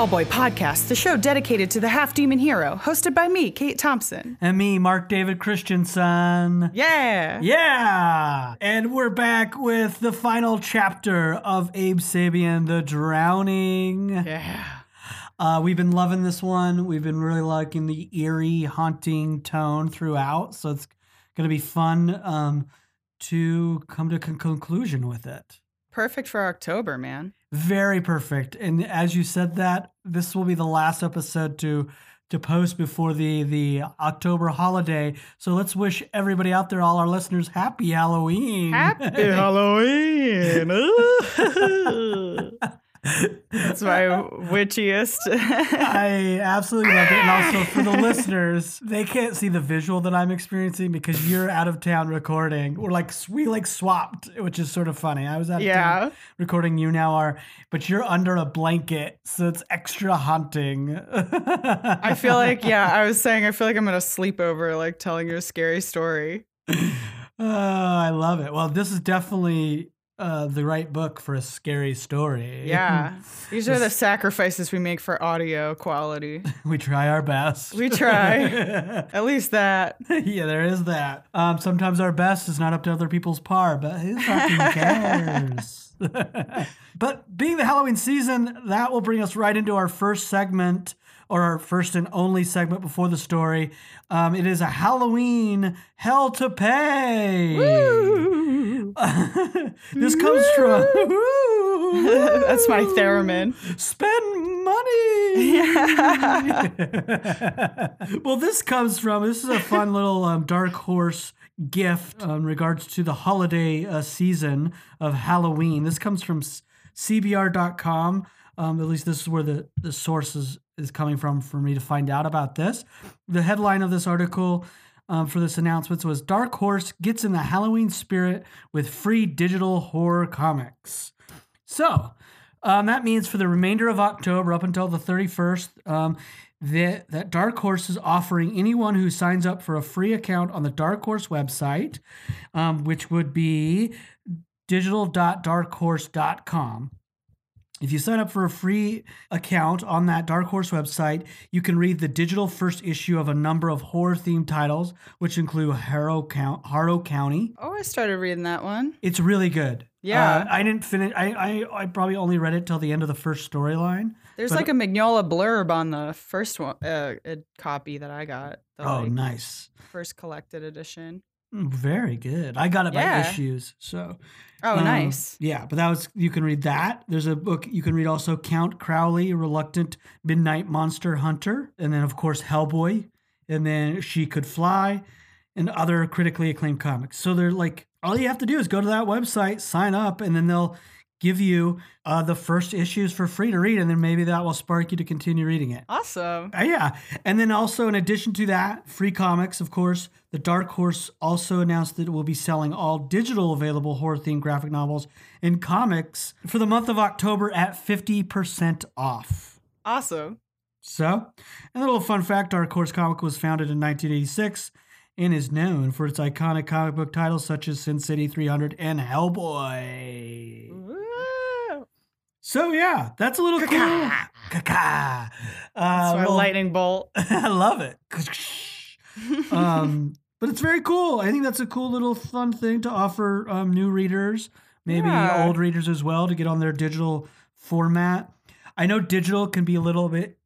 Hellboy podcast, the show dedicated to the half demon hero, hosted by me, Kate Thompson. And me, Mark David Christensen. Yeah. Yeah! And we're back with the final chapter of Abe Sapien, The Drowning. Yeah. Uh, we've been loving this one. We've been really liking the eerie, haunting tone throughout. So it's going to be fun um, to come to a con- conclusion with it. Perfect for October, man. Very perfect. And as you said that, this will be the last episode to to post before the the October holiday. So let's wish everybody out there, all our listeners, happy Halloween. Happy Halloween. That's my witchiest. I absolutely love it. And also for the listeners, they can't see the visual that I'm experiencing because you're out of town recording. We're like we like swapped, which is sort of funny. I was out of Yeah. town recording, you now are, but you're under a blanket, so it's extra haunting. I feel like, yeah, I was saying, I feel like I'm to sleep over, like telling you a scary story. Oh, I love it. Well, this is definitely uh, the right book for a scary story. Yeah. These are the sacrifices we make for audio quality. we try our best. We try. At least that. yeah, there is that. Um, sometimes our best is not up to other people's par, but who fucking cares? but being the Halloween season, that will bring us right into our first segment, or our first and only segment before the story. Um, it is a Halloween Hell to Pay. this comes from. That's my theremin. Spend money. Yeah. well, this comes from this is a fun little um, dark horse gift um, in regards to the holiday uh, season of Halloween. This comes from CBR.com. Um, at least this is where the, the source is, is coming from for me to find out about this. The headline of this article um, for this announcement was Dark Horse gets in the Halloween spirit with free digital horror comics. So um, that means for the remainder of October up until the 31st, um, that, that Dark Horse is offering anyone who signs up for a free account on the Dark Horse website, um, which would be digital.darkhorse.com. If you sign up for a free account on that Dark Horse website, you can read the digital first issue of a number of horror themed titles, which include Harrow, Count- Harrow County. Oh, I started reading that one. It's really good. Yeah. Uh, I didn't finish. I, I I probably only read it till the end of the first storyline. There's But- like a Mignola blurb on the first one, uh, uh, copy that I got. The Oh, like, nice. first collected edition. Mm, Very good. I got it by issues. So Oh, um, nice. Yeah, but that was you can read that. There's a book you can read also Count Crowley, Reluctant Midnight Monster Hunter, and then of course Hellboy, and then She Could Fly, and other critically acclaimed comics. So they're like all you have to do is go to that website, sign up, and then they'll give you uh, the first issues for free to read, and then maybe that will spark you to continue reading it. Awesome. Uh, yeah. And then also, in addition to that, free comics, of course, the Dark Horse also announced that it will be selling all digital available horror themed graphic novels and comics for the month of October at 50% off. Awesome. So, and a little fun fact Dark Horse Comic was founded in 1986 and is known for its iconic comic book titles such as Sin City 300 and Hellboy. So, yeah, that's a little cool. Caca. Uh, little- lightning bolt. I love it. um, but it's very cool. I think that's a cool little fun thing to offer um, new readers, maybe Yeah. old readers as well, to get on their digital format. I know digital can be a little bit,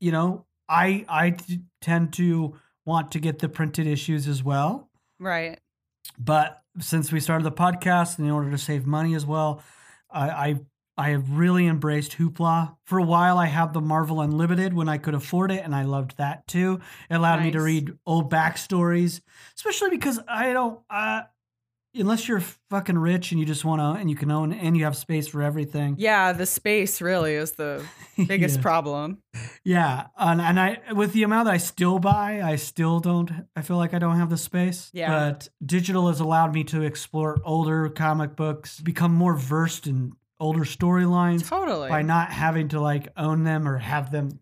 you know, I I t- tend to want to get the printed issues as well, right. but since we started the podcast, and in order to save money as well, I. I I have really embraced Hoopla. For a while, I had the Marvel Unlimited when I could afford it, and I loved that too. It allowed me to read old backstories, especially because I don't, uh, unless you're fucking rich and you just want to, and you can own, and you have space for everything. Yeah, the space really is the biggest Yeah. problem. Yeah, and, and I, with the amount that I still buy, I still don't. I feel like I don't have the space. Yeah. But digital has allowed me to explore older comic books, become more versed in older storylines Totally. by not having to like own them or have them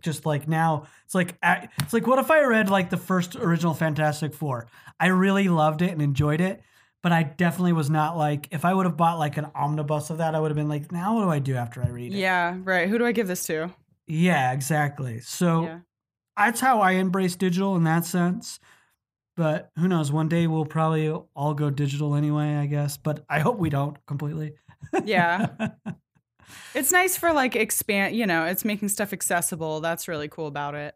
just like now it's like it's like what if i read like the first original fantastic four i really loved it and enjoyed it but I definitely was not like if I would have bought like an omnibus of that, I would have been like, now what do I do after I read it? Yeah, right. Who do I give this to? Yeah, exactly. So Yeah. that's how I embrace digital in that sense. But who knows? One day we'll probably all go digital anyway, I guess. But I hope we don't completely. Yeah. It's nice for like expand, you know, it's making stuff accessible. That's really cool about it.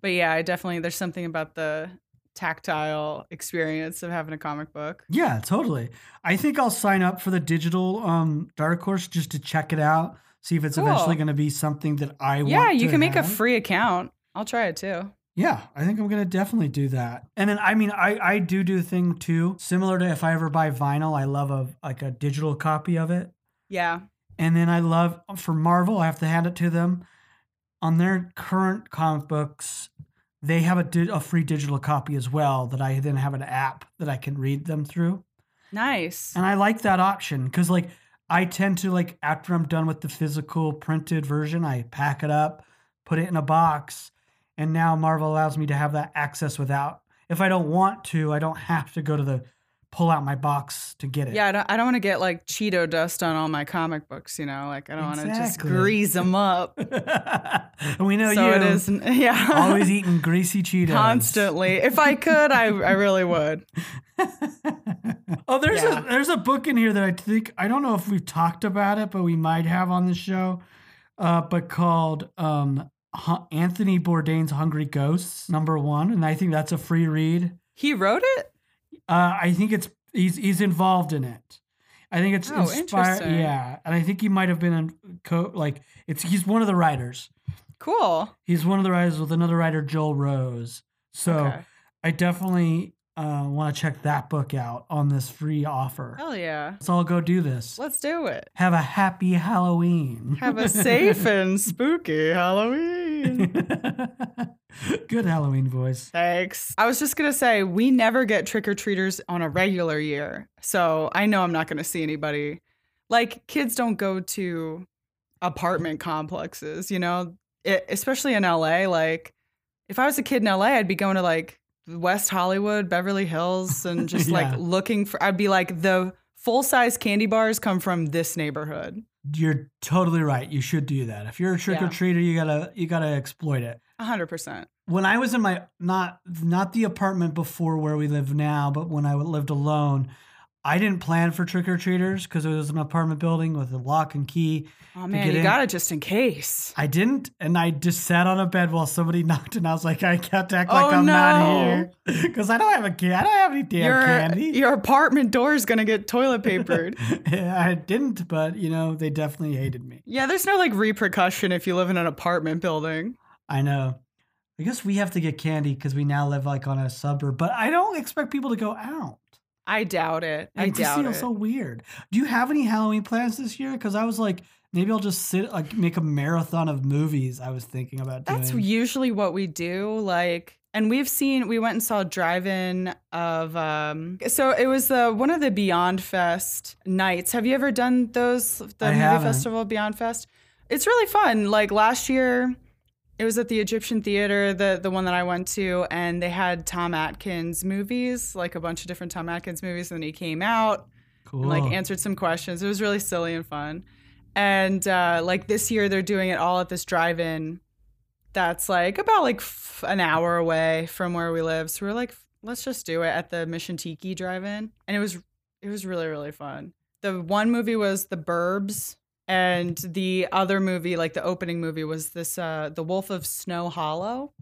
But yeah, I definitely there's something about the tactile experience of having a comic book. yeah, totally. I think I'll sign up for the digital um, Dark Horse just to check it out, see if it's eventually going to be something that I want. Yeah, you can make a free account. I'll try it too. Yeah, I think I'm gonna definitely do that. And then I mean, I I do do a thing too, similar to if I ever buy vinyl, I love a like a digital copy of it. Yeah. And then I love for Marvel, I have to hand it to them on their current comic books. They have a di- a free digital copy as well that I then have an app that I can read them through. Nice. And I like that option because like I tend to like after I'm done with the physical printed version, I pack it up, put it in a box, and now Marvel allows me to have that access without. If I don't want to, I don't have to go to the pull out my box to get it. Yeah, I don't, I don't want to get like Cheeto dust on all my comic books, you know? Like, I don't want to just grease them up. we know so you it is, yeah. always eating greasy Cheetos. Constantly. If I could, I, I really would. oh, there's Yeah. a there's a book in here that I think I don't know if we've talked about it, but we might have on the show. Uh, but called um, Anthony Bourdain's Hungry Ghosts, number one, and I think that's a free read. He wrote it? Uh, I think it's he's he's involved in it. I think it's Oh, inspired. Yeah, and I think he might have been in co- like it's he's one of the writers. Cool. He's one of the writers with another writer, Joel Rose. So Okay. I definitely uh, want to check that book out on this free offer. Hell yeah. Let's all go do this. Let's do it. Have a happy Halloween. Have a safe and spooky Halloween. Good Halloween voice. Thanks. I was just going to say, we never get trick or treaters on a regular year. So I know I'm not going to see anybody. Like, kids don't go to apartment complexes, you know, it, especially in LA. Like, if I was a kid in LA, I'd be going to like West Hollywood, Beverly Hills, and just Yeah. like looking for, I'd be like, the full size candy bars come from this neighborhood. You're totally right. You should do that. If you're a trick or Yeah. treater, you gotta you gotta exploit it. 100%. When I was in my not not the apartment before where we live now, but when I lived alone, I didn't plan for trick or treaters because it was an apartment building with a lock and key. Oh man, you in. got it just in case. I didn't, and I just sat on a bed while somebody knocked, and I was like, I can't act like Oh, I'm not here because I don't have a key. I don't have any damn your, candy. your apartment door is gonna get toilet papered. I didn't, but you know, they definitely hated me. yeah, there's no like repercussion if you live in an apartment building. I know. I guess we have to get candy because we now live like on a suburb, but I don't expect people to go out. I doubt it. I It just doubt feels it. so weird. Do you have any Halloween plans this year? Because I was like, maybe I'll just sit like make a marathon of movies. I was thinking about doing. That's usually what we do. Like, and we've seen we went and saw a drive-in of um. So it was the one of the Beyond Fest nights. Have you ever done those? The I movie haven't. festival Beyond Fest. It's really fun. Like last year. It was at the Egyptian Theater, the the one that I went to, and they had Tom Atkins movies, like a bunch of different Tom Atkins movies. And then he came out, cool. and like answered some questions. It was really silly and fun. And uh, like this year, they're doing it all at this drive-in that's like about like f- an hour away from where we live. So we're like, let's just do it at the Mission Tiki drive-in, and it was it was really really fun. The one movie was The Burbs, and the other movie, like the opening movie, was this uh, The Wolf of Snow Hollow.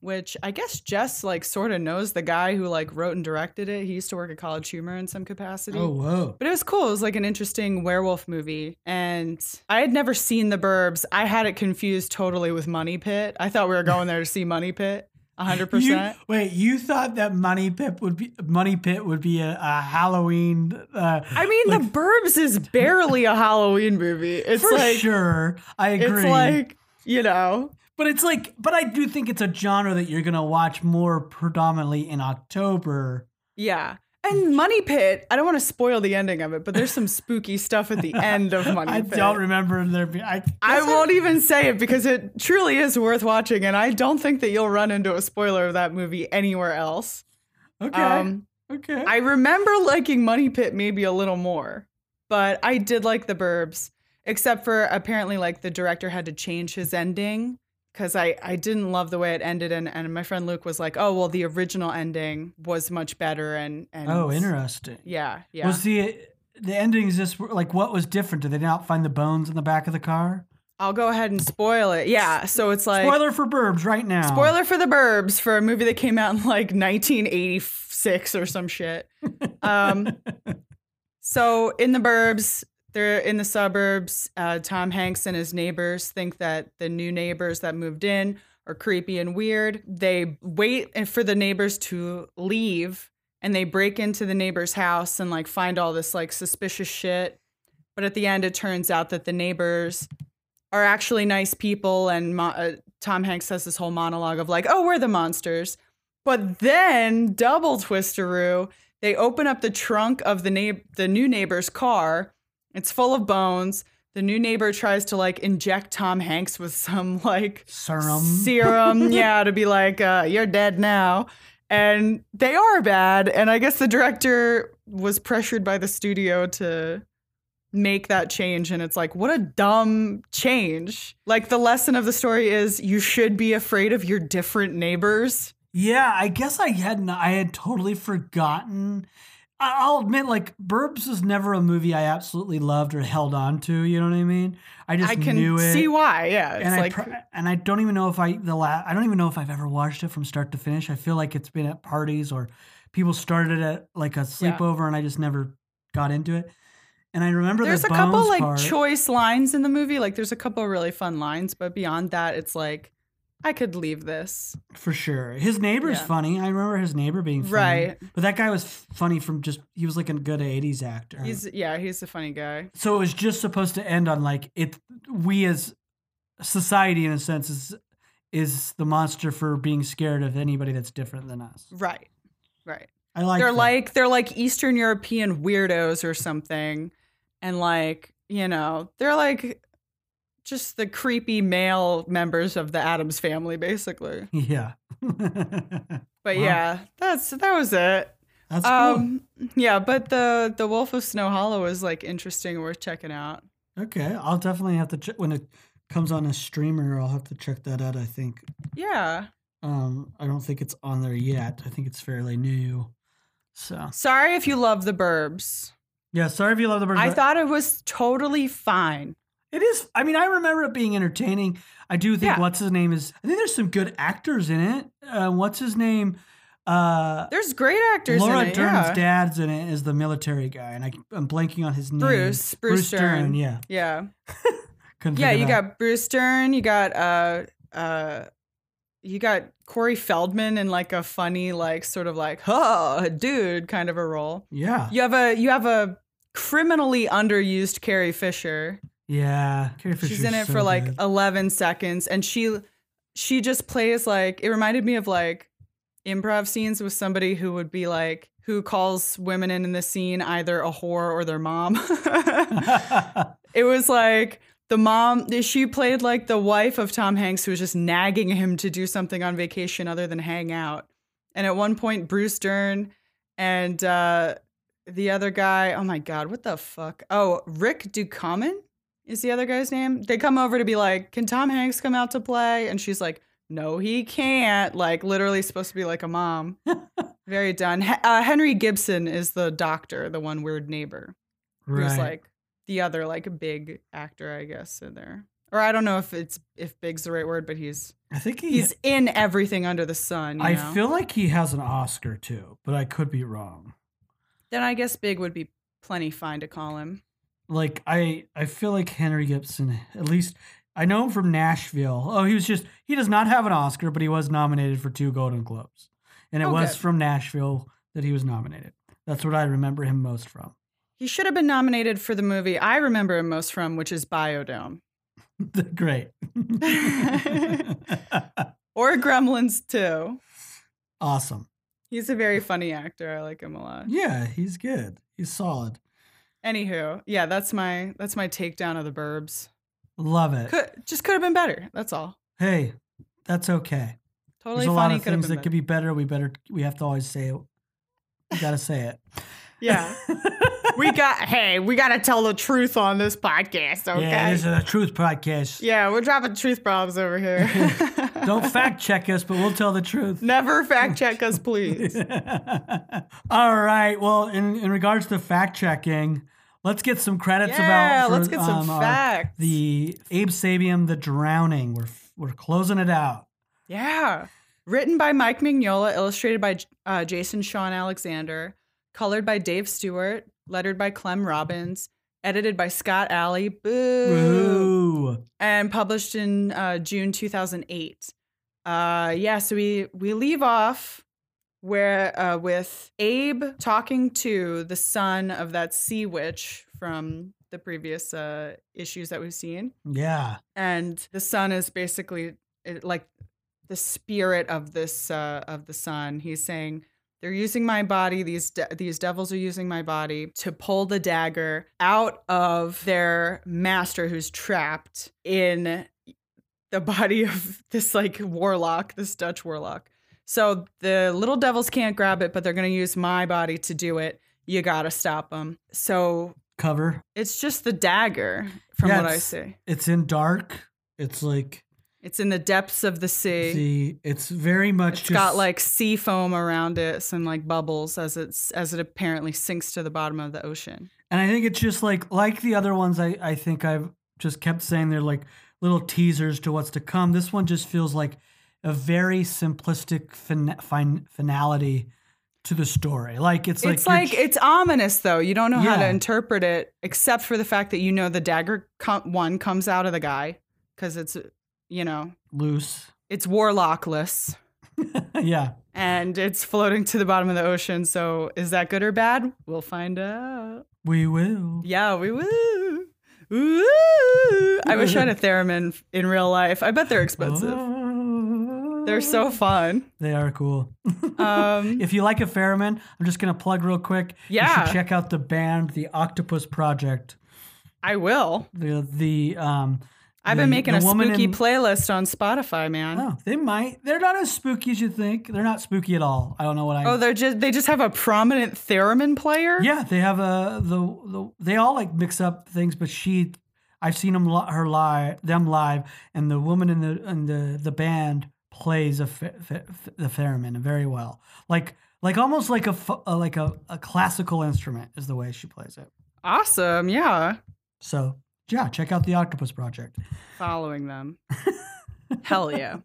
Which I guess Jess like sort of knows the guy who like wrote and directed it. He used to work at College Humor in some capacity. oh whoa. But it was cool. It was like an interesting werewolf movie. And I had never seen The Burbs. I had it confused totally with Money Pit. I thought we were going there to see Money Pit. 100%. Wait, you thought that Money Pit would be Money Pit would be a, a Halloween? Uh, I mean, like, The Burbs is barely a Halloween movie. It's for like, sure. I agree. it's like, you know, but it's like, but I do think it's a genre that you're gonna watch more predominantly in October. yeah. And Money Pit, I don't want to spoil the ending of it, but there's some spooky stuff at the end of Money I Pit. I don't remember there being. I, I won't even say it because it truly is worth watching, and I don't think that you'll run into a spoiler of that movie anywhere else. Okay. Um, Okay. I remember liking Money Pit maybe a little more, but I did like the Burbs, except for apparently like the director had to change his ending because I, I didn't love the way it ended. And, and my friend Luke was like, oh, well, the original ending was much better. And, and oh, interesting. Yeah. Yeah. Was the the endings just like what was different? Did they not find the bones in the back of the car? I'll go ahead and spoil it. Yeah. So it's like spoiler for Burbs right now. Spoiler for the Burbs for a movie that came out in like 1986 or some shit. Um, so in the Burbs, they're in the suburbs. Uh, Tom Hanks and his neighbors think that the new neighbors that moved in are creepy and weird. They wait for the neighbors to leave and they break into the neighbor's house and like find all this like suspicious shit. But at the end, it turns out that the neighbors are actually nice people. And Mo- uh, Tom Hanks has this whole monologue of like, oh, we're the monsters. But then, double twisteroo, they open up the trunk of the na- the new neighbor's car. It's full of bones. The new neighbor tries to like inject Tom Hanks with some like Serum. serum, yeah, to be like, uh, you're dead now. And they are bad. And I guess the director was pressured by the studio to make that change. And it's like, what a dumb change. Like, the lesson of the story is you should be afraid of your different neighbors. Yeah, I guess I hadn't. I had totally forgotten. I'll admit, like Burbs was never a movie I absolutely loved or held on to. You know what I mean? I just I can knew it. see why. Yeah. It's and I pr- and I don't even know if I the la- I don't even know if I've ever watched it from start to finish. I feel like it's been at parties or people started it at like a Yeah. sleepover, and I just never got into it. And I remember there's the a couple Bones like part. choice lines in the movie. Like, there's a couple really fun lines. But beyond that, it's like, I could leave this. for sure. His neighbor's Yeah. funny. I remember his neighbor being funny. Right. But that guy was funny from just he was like a good '80s actor. He's, yeah, he's a funny guy. so it was just supposed to end on like it. We as society, in a sense, is is the monster for being scared of anybody that's different than us. Right. Right. I like. they're that. like they're like Eastern European weirdos or something, and like you know they're like just the creepy male members of the Addams family, basically. yeah. But Wow. yeah, that's that was it. That's cool. Um, yeah, but the the Wolf of Snow Hollow is like interesting, worth checking out. Okay, I'll definitely have to check when it comes on a streamer. I'll have to check that out. I think. Yeah. Um, I don't think it's on there yet. I think it's fairly new. So Sorry if you love the Burbs. yeah, sorry if you love the Burbs. I thought it was totally fine. It is. I mean, I remember it being entertaining. I do think Yeah. what's his name is. I think there's some good actors in it. Uh, what's his name? Uh, There's great actors Laura in it. Dern's yeah. dad's in it is the military guy, and I, I'm blanking on his name. Bruce, Bruce Dern. Yeah, Yeah. Yeah, you got Bruce Dern, you got uh uh you got Corey Feldman in like a funny, like sort of like, oh dude kind of a role. Yeah, You have a you have a criminally underused Carrie Fisher. Yeah. Carrie She's in it so for like good. 11 seconds and she she just plays like it reminded me of like improv scenes with somebody who would be like who calls women in in the scene either a whore or their mom. it was like the mom she played like the wife of Tom Hanks who was just nagging him to do something on vacation other than hang out. And at one point Bruce Dern and uh the other guy, oh my god, what the fuck? Oh, Rick Ducommun is the other guy's name. They come over to be like, "Can Tom Hanks come out to play?" And she's like, "No, he can't." Like literally supposed to be like a mom. Very done. Uh, Henry Gibson is the doctor, the one weird neighbor right. who's like the other like a big actor, I guess, in there. Or I don't know if it's if big's the right word, but he's I think he. he's in everything under the sun. You I know? feel like he has an Oscar too, but I could be wrong. then I guess big would be plenty fine to call him. Like I, I feel like Henry Gibson. At least I know him from Nashville. Oh, he was just. He does not have an Oscar, but he was nominated for two Golden Globes, and it Oh, was good. from Nashville that he was nominated. That's what I remember him most from. He should have been nominated for the movie I remember him most from, which is Biodome Great. or Gremlins too. awesome. He's a very funny actor. I like him a lot. Yeah, he's good. He's solid. Anywho, yeah, that's my that's my takedown of the Burbs. Love it. Could just could have been better. That's all. Hey, that's okay. Totally There's a lot funny. of Could have things been that could be better. We better. We have to always say it. You gotta say it. Yeah. we got hey, we gotta tell the truth on this podcast, okay? Yeah, this is a truth podcast. Yeah, we're dropping truth bombs over here. Don't fact check us, but we'll tell the truth. Never fact check us, please. All right. Well, in, in regards to fact checking, let's get some credits Yeah, about. let's get some our- facts. the Abe Sapien, The Drowning. We're we're closing it out. Yeah. Written by Mike Mignola, illustrated by uh, Jason Shawn Alexander, colored by Dave Stewart, lettered by Clem Robins, edited by Scott Allie, boo, Ooh. and published in uh, June 2008. Uh, yeah, so we we leave off where uh, with Abe talking to the son of that sea witch from the previous uh, issues that we've seen Yeah. and the son is basically it, like the spirit of this uh, of the sun. He's saying they're using my body. These de- these devils are using my body to pull the dagger out of their master, who's trapped in the body of this like warlock, this Dutch warlock. So the little devils can't grab it, but they're gonna use my body to do it. You gotta stop them. So Cover. it's just the dagger, from Yeah, what I see. It's in dark. It's like It's in the depths of the sea. the. It's very much It's just got like sea foam around it, some like bubbles as it's as it apparently sinks to the bottom of the ocean. And I think it's just like like the other ones. I I think I've just kept saying they're like little teasers to what's to come. This one just feels like a very simplistic fin- fin- finality to the story. Like it's like it's like j- it's ominous though. You don't know how to interpret it except for the fact that you know the dagger com- one comes out of the guy because it's you know loose. it's warlockless yeah. and it's floating to the bottom of the ocean. So is that good or bad? We'll find out. We will. Yeah, we will. Ooh. I wish I had a theremin in real life. I bet they're expensive. They're so fun. They are cool. Um, if you like a theremin, I'm just gonna plug real quick. You Yeah. should check out the band, the Octopus Project. I will. The the um. I've the- been making the a spooky in- playlist on Spotify, man. Oh, they might. They're not as spooky as you think. They're not spooky at all. I don't know what I. Oh, they're just they just have a prominent theremin player. Yeah, they have a the, the they all like mix up things, but she, I've seen them her live them live, and the woman in the in the the band plays a the theremin very well, like like almost like a, uh, like a, a classical instrument is the way she plays it. Awesome. Yeah. So yeah, check out the Octopus Project. Following them. Hell yeah.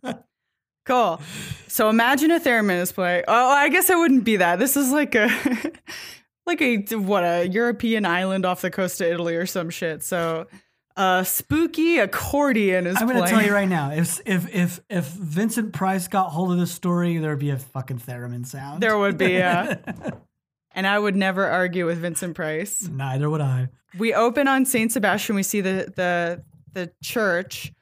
Cool. So imagine a theremin is playing. Oh, I guess it wouldn't be that. This is like a like a what a European island off the coast of Italy or some shit. So a spooky accordion is I'm going to tell you right now, if if if if Vincent Price got hold of this story, there would be a fucking theremin sound. There would be, yeah. and I would never argue with Vincent Price. Neither would I. we open on Saint Sebastian. We see the the the church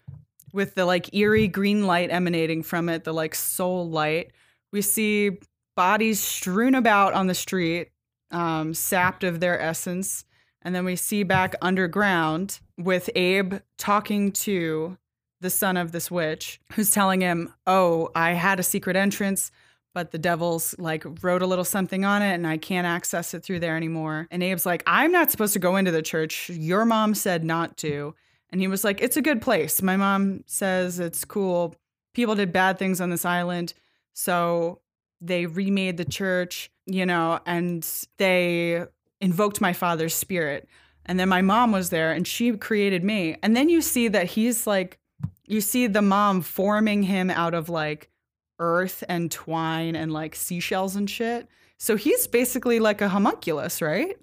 with the like eerie green light emanating from it, the like soul light. We see bodies strewn about on the street, um, sapped of their essence, and then we see back underground with Abe talking to the son of this witch, who's telling him, "Oh, I had a secret entrance." But the devils like wrote a little something on it and I can't access it through there anymore. And Abe's like, I'm not supposed to go into the church. Your mom said not to. And he was like, It's a good place. My mom says it's cool. People did bad things on this island. So they remade the church, you know, and they invoked my father's spirit. And then my mom was there and she created me. And then you see that he's like, you see the mom forming him out of like earth and twine and like seashells and shit. So he's basically like a homunculus, right?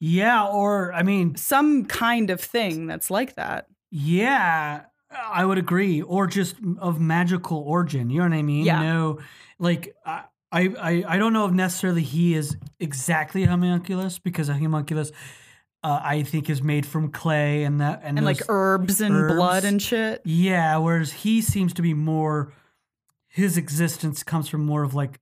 Yeah, or I mean, Some kind of thing that's like that. yeah, I would agree. Or just of magical origin. You know what I mean? Yeah. No, like I, I, I don't know if necessarily he is exactly a homunculus because a homunculus, uh, I think, is made from clay and that and, And like herbs and herbs. blood and shit. Yeah, whereas he seems to be more. His existence comes from more of like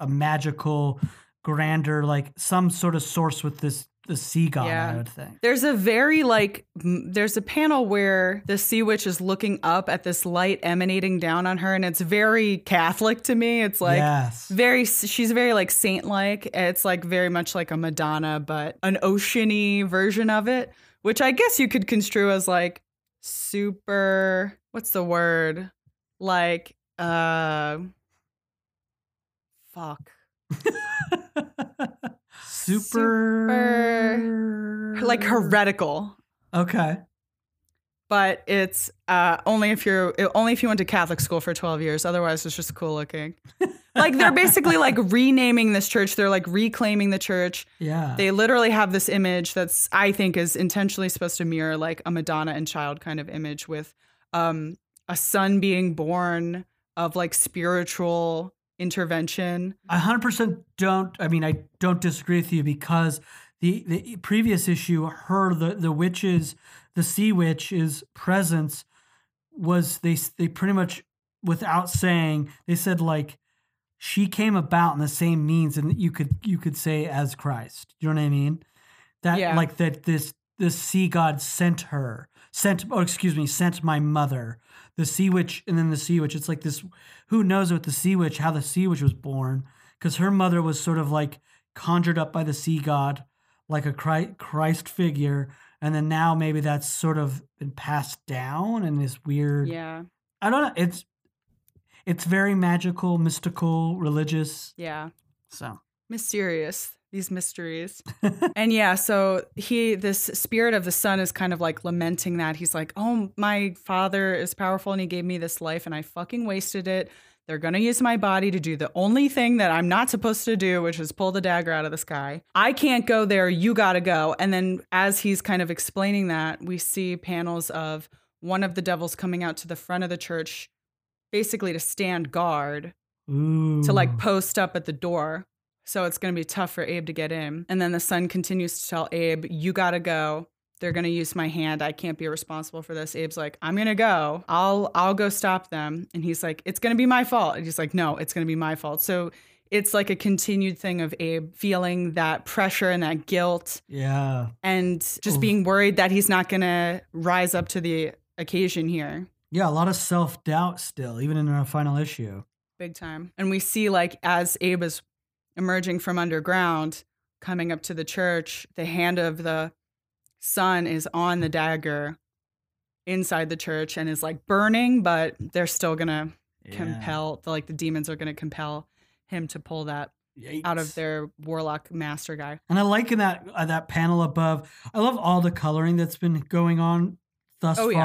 a magical, grander, like some sort of source with this the sea god. Yeah. I would think. There's a very like m- there's a panel where the sea witch is looking up at this light emanating down on her and it's very Catholic to me. It's like yes. very she's very like saint like. It's like very much like a Madonna but an oceany version of it, which I guess you could construe as like super what's the word? Like uh fuck. Super, Like heretical. Okay. but it's uh, only if you're only if you went to Catholic school for 12 years. Otherwise, it's just cool looking. like they're basically like renaming this church. They're like reclaiming the church. Yeah. They literally have this image that's I think is intentionally supposed to mirror like a Madonna and child kind of image with um, a son being born of like spiritual intervention. I 100% don't I mean I don't disagree with you because the the previous issue her the the witches the sea witch's presence was they they pretty much without saying they said like she came about in the same means and you could you could say as Christ. You know what I mean? That Yeah. like that this this sea god sent her sent oh excuse me sent my mother. The sea witch and then the sea witch. It's like this who knows what the sea witch how the sea witch was born because her mother was sort of like conjured up by the sea god like a christ figure. And then now maybe that's sort of been passed down in this weird Yeah, i don't know. It's it's very magical mystical religious. Yeah. so. Mysterious these mysteries. And yeah so he this spirit of the son is kind of like lamenting that. He's like oh my father is powerful and he gave me this life and i fucking wasted it. They're going to use my body to do the only thing that i'm not supposed to do which is pull the dagger out of the sky. I can't go there. You gotta go. And then as he's kind of explaining that we see panels of one of the devils coming out to the front of the church basically to stand guard Ooh. to like post up at the door. So it's going to be tough for Abe to get in. And then the son continues to tell Abe, You got to go. They're going to use my hand. I can't be responsible for this. Abe's like, I'm going to go. I'll I'll go stop them. And he's like, It's going to be my fault. And he's like, No, it's going to be my fault. So it's like a continued thing of Abe feeling that pressure and that guilt yeah and just Oof. being worried that he's not going to rise up to the occasion here. yeah a lot of self-doubt still even in our final issue big time. And we see like as Abe is emerging from underground, coming up to the church, the hand of the son is on the dagger inside the church and is like burning, but they're still gonna compel like the demons are gonna compel him to pull that out of their warlock master guy. And I like in that uh, that panel above. I love all the coloring that's been going on thus Oh, yeah.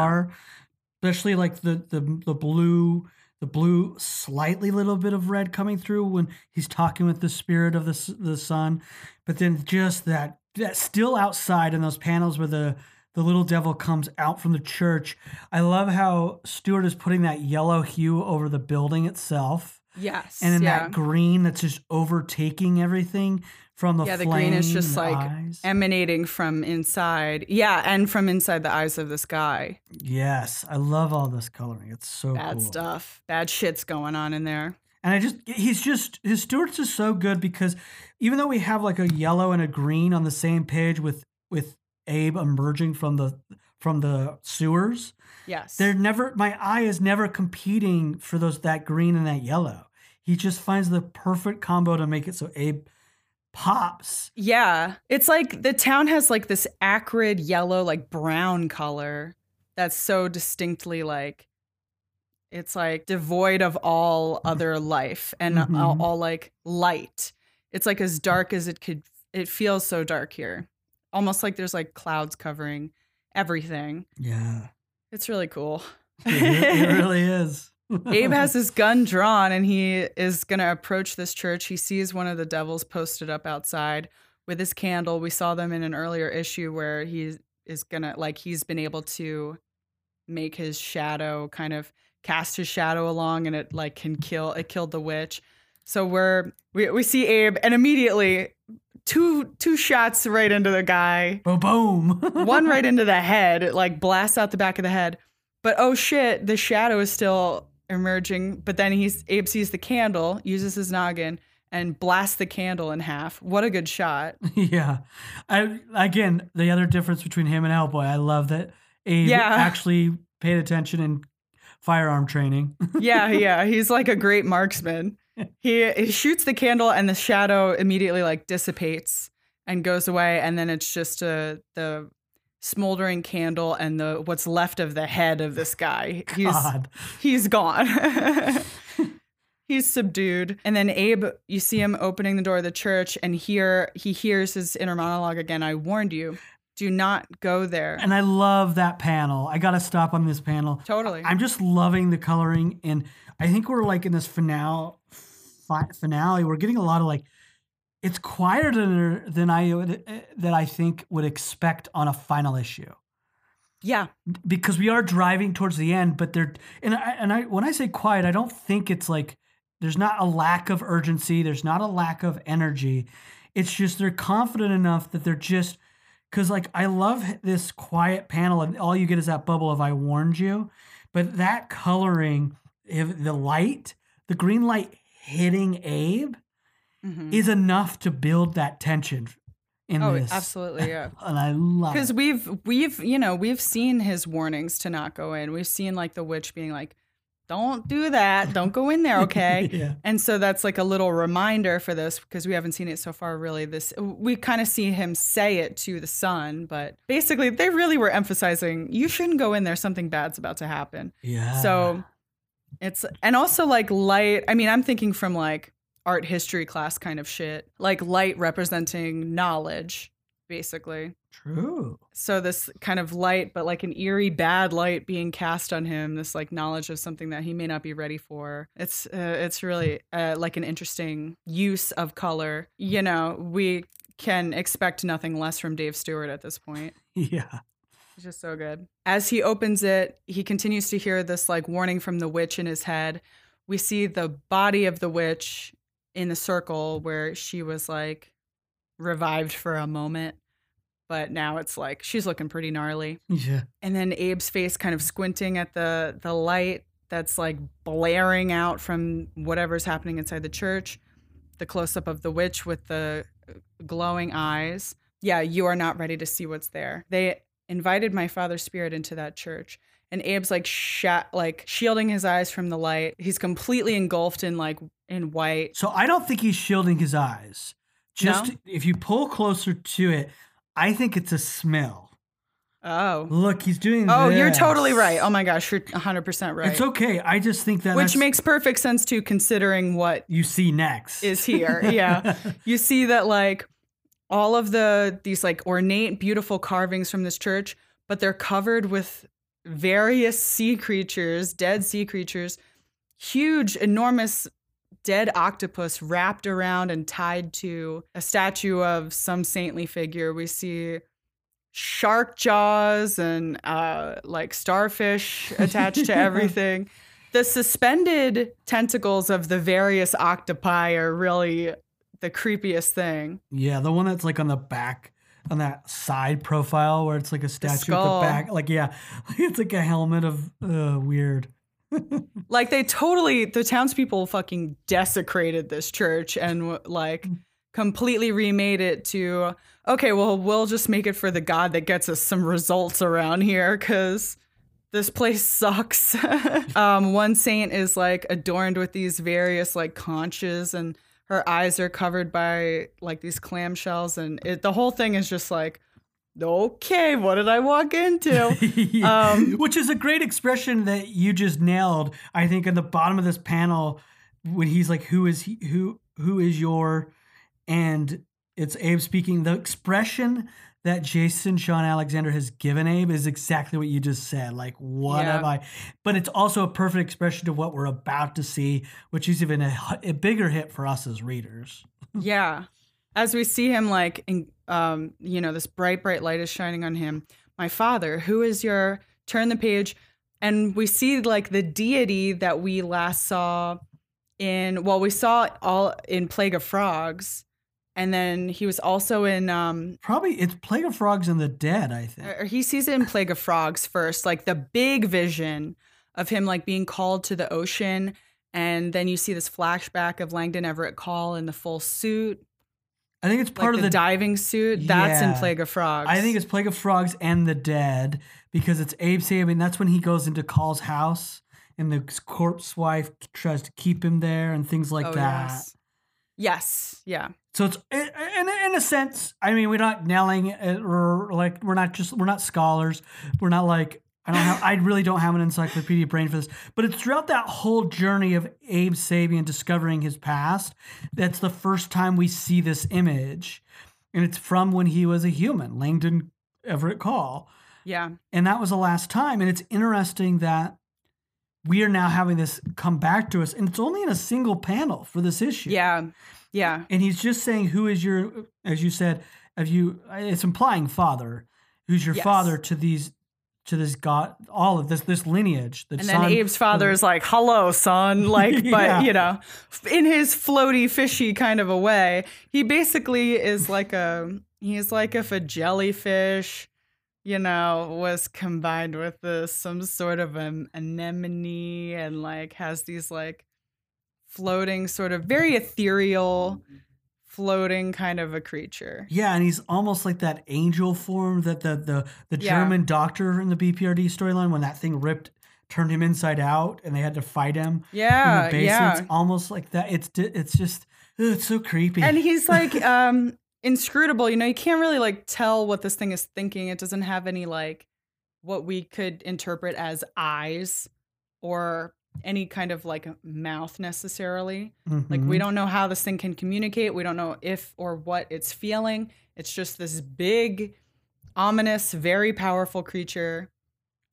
Especially like the the the blue, the blue, slightly little bit of red coming through when he's talking with the spirit of the the sun, but then just that that still outside in those panels where the the little devil comes out from the church. I love how Stewart is putting that yellow hue over the building itself Yes. and then yeah. that green that's just overtaking everything from the yeah, the green is just like eyes. emanating from inside. Yeah, and from inside the eyes of this guy. yes i love all this coloring it's so Bad cool stuff. Bad shit's going on in there. and i just he's just his stewart's is so good because even though we have like a yellow and a green on the same page with with abe emerging from the from the sewers Yes. they're never my eye is never competing for those that green and that yellow he just finds the perfect combo to make it so abe pops Yeah. It's like the town has like this acrid yellow, like brown color that's so distinctly like it's like devoid of all other life and all, Mhm. all like light. It's like as dark as it could it feels so dark here. Almost like there's like clouds covering everything. yeah It's really cool. it, it really is Abe has his gun drawn and he is going to approach this church. He sees one of the devils posted up outside with his candle. We saw them in an earlier issue where he is going to, like, he's been able to make his shadow kind of cast his shadow along and it, like, can kill, it killed the witch. So we're, we, we see Abe and immediately two, two shots right into the guy boom boom one right into the head, it like blasts out the back of the head. But oh shit, the shadow is still emerging. But then he's Abe sees the candle, uses his noggin, and blasts the candle in half. What a good shot. yeah. I again, the other difference between him and Hellboy, I love that Abe Yeah. actually paid attention in firearm training. Yeah, yeah. He's like a great marksman. He, he shoots the candle and the shadow immediately like dissipates and goes away. And then it's just uh, the smoldering candle and the what's left of the head of this guy. He's God. he's gone. he's subdued. And then Abe, you see him opening the door of the church and here he hears his inner monologue again. I warned you. Do not go there. And I love that panel. I got to stop on this panel. totally. I'm just loving the coloring, and I think we're like in this finale. Fi- finale, we're getting a lot of like. It's quieter than I would, eh, that I think would expect on a final issue yeah. because we are driving towards the end. But they're and I, and I when I say quiet, I don't think it's like there's not a lack of urgency. There's not a lack of energy. It's just they're confident enough that they're just because like I love this quiet panel and all you get is that bubble of I warned you, but that coloring, if the light, the green light hitting Abe Mhm. is enough to build that tension in this. Oh, this. absolutely. Yeah. And I love because we've we've you know we've seen his warnings to not go in we've seen like the witch being like don't do that don't go in there okay yeah. and so that's like a little reminder for this because we haven't seen it so far really this we kind of see him say it to the son but basically they really were emphasizing you shouldn't go in there something bad's about to happen Yeah. so it's and also like light i mean i'm thinking from like art history class kind of shit. Like light representing knowledge basically. True. so this kind of light but like an eerie bad light being cast on him this like knowledge of something that he may not be ready for. It's uh, it's really uh, like an interesting use of color. You know we can expect nothing less from dave stewart at this point. Yeah. it's just so good. As he opens it he continues to hear this like warning from the witch in his head. We see the body of the witch in the circle where she was like revived for a moment but now it's like she's looking pretty gnarly Yeah. and then Abe's face kind of squinting at the the light that's like blaring out from whatever's happening inside the church. The close up of the witch with the uh, glowing eyes. Yeah, you are not ready to see what's there. They invited my father's spirit into that church. And Abe's like shat like shielding his eyes from the light. He's completely engulfed in like in white. So I don't think he's shielding his eyes. Just No? if you pull closer to it, I think it's a smell. Oh. Look, he's doing. Oh, you're totally right. Oh my gosh, you're 100% right. It's okay. I just think that Which makes perfect sense too considering what you see next is here. Yeah. you see that like all of the these like ornate beautiful carvings from this church, but they're covered with various sea creatures, dead sea creatures, huge enormous dead octopus wrapped around and tied to a statue of some saintly figure. We see shark jaws and uh like starfish attached to everything the suspended tentacles of the various octopi are really the creepiest thing. yeah, the one that's like on the back on that side profile where it's like a statue at the back. Like yeah, it's like a helmet of uh, weird. Like they totally, the townspeople fucking desecrated this church and like completely remade it to okay, well we'll just make it for the god that gets us some results around here because this place sucks. um, one saint is like adorned with these various like conches and her eyes are covered by like these clamshells and it, the whole thing is just like okay what did i walk into Um, Which is a great expression that you just nailed. I think in the bottom of this panel, when he's like, "Who is he? Who who is your?" and it's Abe speaking. The expression that Jason Shawn Alexander has given Abe is exactly what you just said. Like, what Yeah. have I? But it's also a perfect expression of what we're about to see, which is even a, a bigger hit for us as readers. Yeah. As we see him, like, in, um, you know, this bright, bright light is shining on him. My father, who is your, turn the page, and we see, like, the deity that we last saw in, well, we saw all in Plague of Frogs. And then he was also in, um, Probably it's Plague of Frogs and the Dead. I think. or he sees it in Plague of Frogs first, like the big vision of him, like, being called to the ocean And then you see this flashback of Langdon Everett Caul in the full suit, I think it's part like of the, the diving suit. That's in Plague of Frogs. I think it's Plague of Frogs and the Dead because it's Abe Sapien. That's when he goes into Caul's house and the corpse wife tries to keep him there and things like Oh, that. Yes. yes. Yeah. So it's in, in, a sense. I mean, we're not nailing it, uh, or like we're not just we're not scholars. We're not like I don't have. I really don't have an encyclopedia brain for this. But it's throughout that whole journey of Abe Sapien discovering his past. That's the first time we see this image, and it's from when he was a human, Langdon Everett Caul. Yeah. And that was the last time. And it's interesting that we are now having this come back to us. And it's only in a single panel for this issue. Yeah. Yeah. And he's just saying, Who is your, as you said, have you, it's implying father, who's your Yes. father to these, to this God, all of this, this lineage. The And then son- Abe's father is like, "Hello, son." Like, Yeah. but you know, in his floaty, fishy kind of a way, he basically is like a he's like if a jellyfish, you know, was combined with the, some sort of an anemone and like has these like floating, sort of very ethereal, floating kind of a creature. Yeah, and he's almost like that angel form that the the the Yeah. German doctor in the BPRD storyline when that thing ripped turned him inside out and they had to fight him. Yeah, yeah. It's almost like that. It's it's just it's so creepy. and he's like um inscrutable you know you can't really like tell what this thing is thinking it doesn't have any like what we could interpret as eyes or any kind of like mouth necessarily like we Mhm. don't know how this thing can communicate we don't know if or what it's feeling it's just this big ominous very powerful creature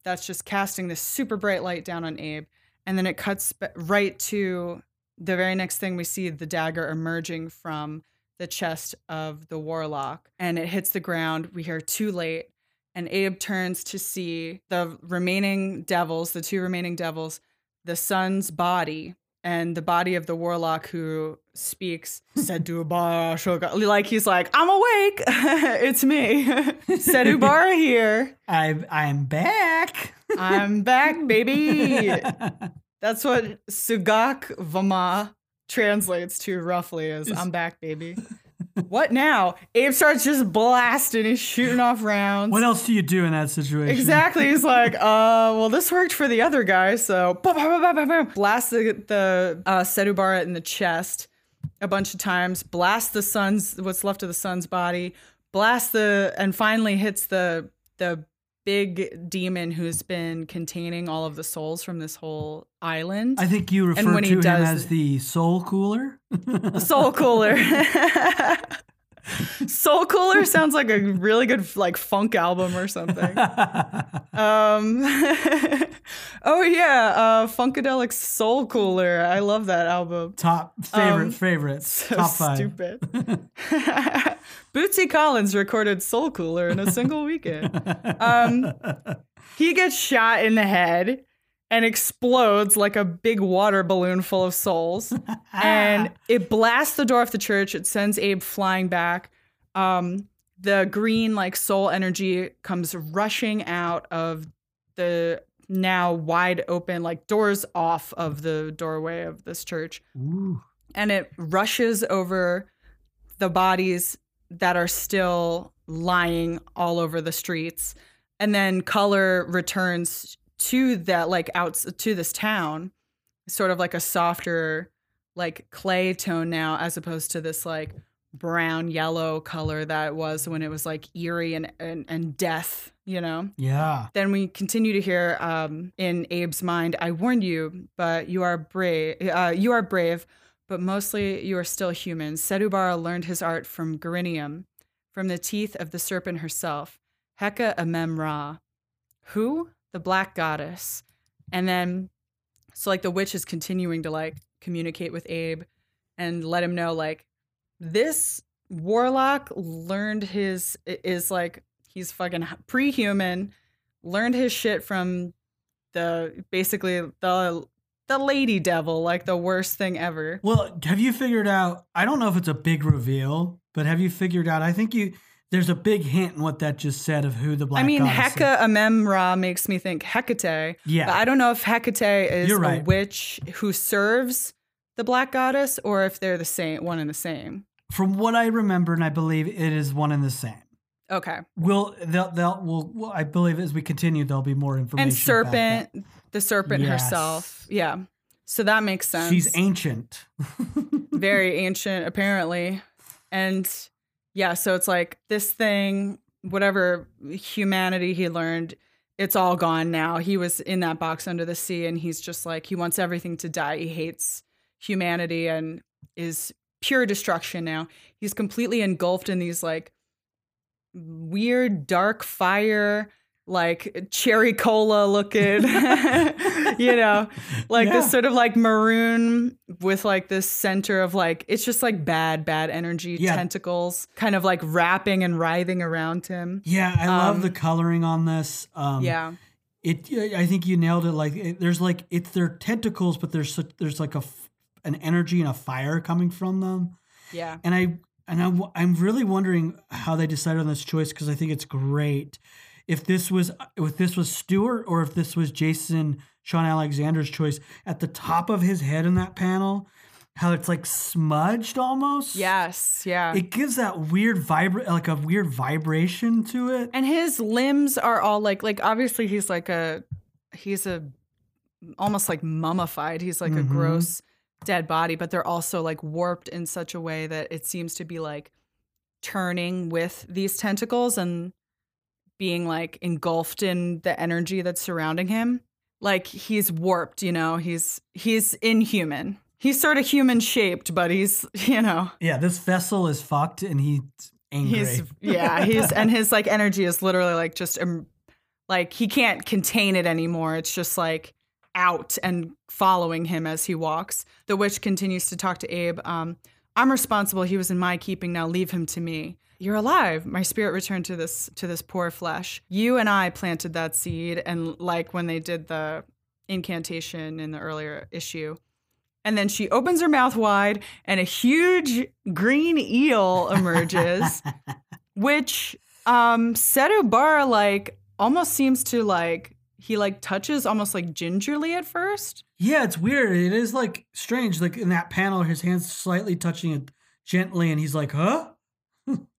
that's just casting this super bright light down on abe and then it cuts right to the very next thing we see the dagger emerging from the chest of the warlock and it hits the ground we hear too late and abe turns to see the remaining devils the two remaining devils the son's body and the body of the warlock who speaks Sedubara Shoga. Like he's like, I'm awake. it's me. Sedubara here. I'm I'm back. I'm back, baby. That's what Sugak Vama translates to roughly as I'm back, baby. what now? Abe starts just blasting. He's shooting off rounds. what else do you do in that situation? Exactly. He's like, uh, well, this worked for the other guy, so bah, bah, bah, blast the, the uh, Sedubara in the chest a bunch of times, blast the sun's what's left of the sun's body, blast the and finally hits the the big demon who's been containing all of the souls from this whole island. I think you refer to him does- as the soul cooler. Soul Cooler. Soul Cooler sounds like a really good like funk album or something. Um, oh yeah, uh, Funkadelic Soul Cooler. I love that album. Top favorite Um, favorites. So Top five. stupid. Bootsy Collins recorded Soul Cooler in a single weekend. Um, he gets shot in the head and explodes like a big water balloon full of souls. and it blasts the door of the church. It sends Abe flying back. Um, the green, like soul energy, comes rushing out of the now wide open, like doors off of the doorway of this church Ooh. and it rushes over the bodies that are still lying all over the streets and then color returns to that like out to this town sort of like a softer like clay tone now as opposed to this like brown yellow color that was when it was like eerie and and, and death you know Yeah. then we continue to hear um, in Abe's mind, "I warned you, but you are brave. Uh, you are brave, but mostly you are still human." Sedubara learned his art from Garinium, from the teeth of the serpent herself, Heka Amemra, who the black goddess, and then so like the witch is continuing to like communicate with Abe and let him know like this warlock learned his is like he's fucking pre-human learned his shit from the basically the the lady devil like the worst thing ever Well, have you figured out? I don't know if it's a big reveal, but have you figured out? I think you there's a big hint in what that just said of who the black goddess is. I mean. Heka Amemra makes me think Hecate. Yeah. But I don't know if Hecate is You're a witch who serves the black goddess or if they're the same, one and the same. From what I remember, and I believe it is one and the same. Okay. We'll they'll they'll will well, I believe as we continue there'll be more information. And serpent, the serpent Yes. herself. Yeah. So that makes sense. She's ancient. very ancient apparently and yeah so it's like this thing whatever humanity he learned it's all gone now. He was in that box under the sea and he's just like he wants everything to die. He hates humanity and is pure destruction now. He's completely engulfed in these like weird dark fire like cherry cola looking you know like Yeah. this sort of like maroon with like this center of like it's just like bad bad energy Yeah. tentacles kind of like wrapping and writhing around him Yeah, I love Um, the coloring on this. Um, yeah it. I think you nailed it. Like it, there's like it's their tentacles, but there's such, there's like a f- an energy and a fire coming from them. yeah And I and I, I'm really wondering how they decided on this choice because I think it's great. If this was if this was Stewart or if this was Jason Shawn Alexander's choice at the top of his head in that panel, how it's like smudged almost. yes yeah It gives that weird vibra like a weird vibration to it. and his limbs are all like like obviously he's like a he's a almost like mummified he's like a Mhm. gross dead body but they're also like warped in such a way that it seems to be like turning with these tentacles and being like engulfed in the energy that's surrounding him like he's warped you know he's he's inhuman he's sort of human shaped but he's you know Yeah, this vessel is fucked and he's angry. He's yeah, he's and his like energy is literally like just um, like he can't contain it anymore. It's just like out and following him as he walks. The witch continues to talk to Abe. Um, I'm responsible. He was in my keeping. Now leave him to me. You're alive. My spirit returned to this to this poor flesh. You and I planted that seed, and like when they did the incantation in the earlier issue. And then she opens her mouth wide, and a huge green eel emerges, which um Sedubara like almost seems to like he like touches almost like gingerly at first. Yeah, it's weird. It is like strange. Like in that panel, his hands slightly touching it gently, and he's like, "Huh."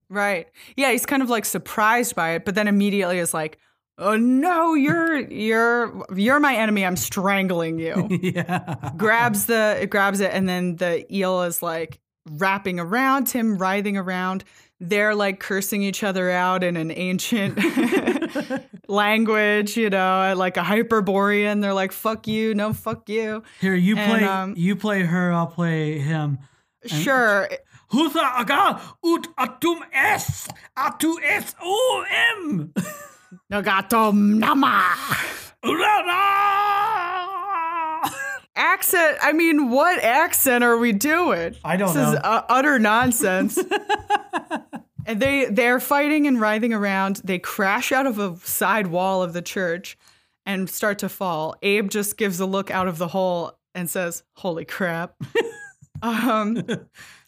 Right. Yeah, he's kind of like surprised by it, but then immediately is like, "Oh no, you're you're you're my enemy. I'm strangling you." yeah. grabs the it grabs it and then the eel is like wrapping around him, writhing around. They're like cursing each other out in an ancient language, you know, like a Hyperborean. They're like, fuck you, no, fuck you. Here, you And, play. um, you play her. I'll play him. Sure. Husa aga ut atum es atu es o m. Nagato nama. Accent. I mean, what accent are we doing? I don't this is know. uh, utter nonsense. and they they're fighting and writhing around. They crash out of a side wall of the church and start to fall. Abe just gives a look out of the hole and says, "Holy crap!" um,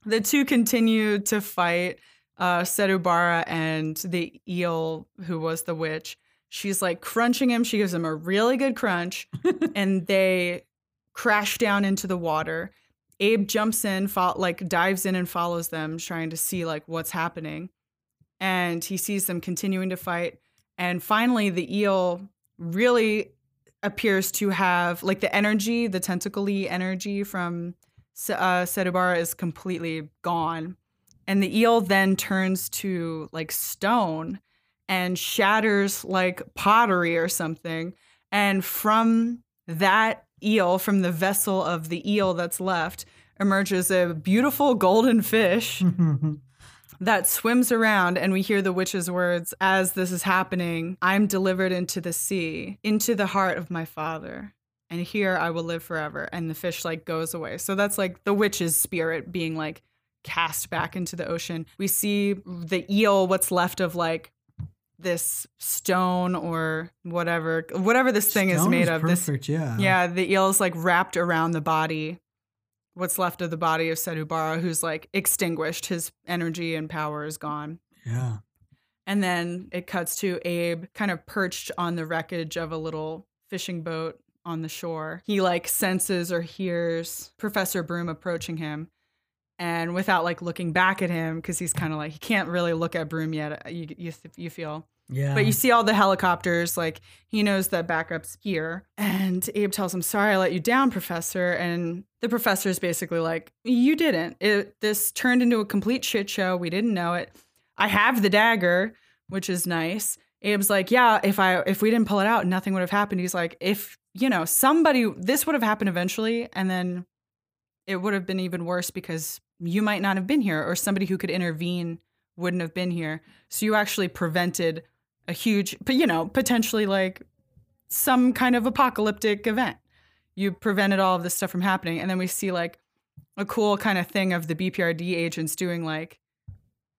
the two continue to fight. Uh, Sedubara and the eel, who was the witch, she's like crunching him. She gives him a really good crunch, and they crash down into the water. Abe jumps in, fo- like dives in and follows them, trying to see like what's happening. And he sees them continuing to fight. And finally, the eel really appears to have like the energy, the tentacly energy from uh, Sedubara is completely gone. And the eel then turns to like stone and shatters like pottery or something. And from that eel, from the vessel of the eel that's left, emerges a beautiful golden fish that swims around. And we hear the witch's words as this is happening I'm delivered into the sea, into the heart of my father. And here I will live forever. And the fish like goes away. So that's like the witch's spirit being like cast back into the ocean. We see the eel, what's left of like this stone or whatever, whatever this thing is Stone made of. This Perfect. yeah. yeah, the eel is like wrapped around the body, what's left of the body of Sedubara, who's like extinguished. His energy and power is gone. Yeah. And then it cuts to Abe kind of perched on the wreckage of a little fishing boat on the shore. He like senses or hears Professor Broom approaching him. And without like looking back at him, because he's kind of like, he can't really look at Broom yet, uh, you, you, you feel. Yeah. But you see all the helicopters, like he knows that backup's here. And Abe tells him, Sorry, I let you down, Professor. And the professor is basically like, You didn't. It, this turned into a complete shit show. We didn't know it. I have the dagger, which is nice. Abe's like, Yeah, if I if we didn't pull it out, nothing would have happened. He's like, if you know, somebody this would have happened eventually, and then it would have been even worse because you might not have been here, or somebody who could intervene wouldn't have been here. So you actually prevented a huge, but you know, potentially like some kind of apocalyptic event. You prevented all of this stuff from happening. And then we see like a cool kind of thing of the BPRD agents doing like,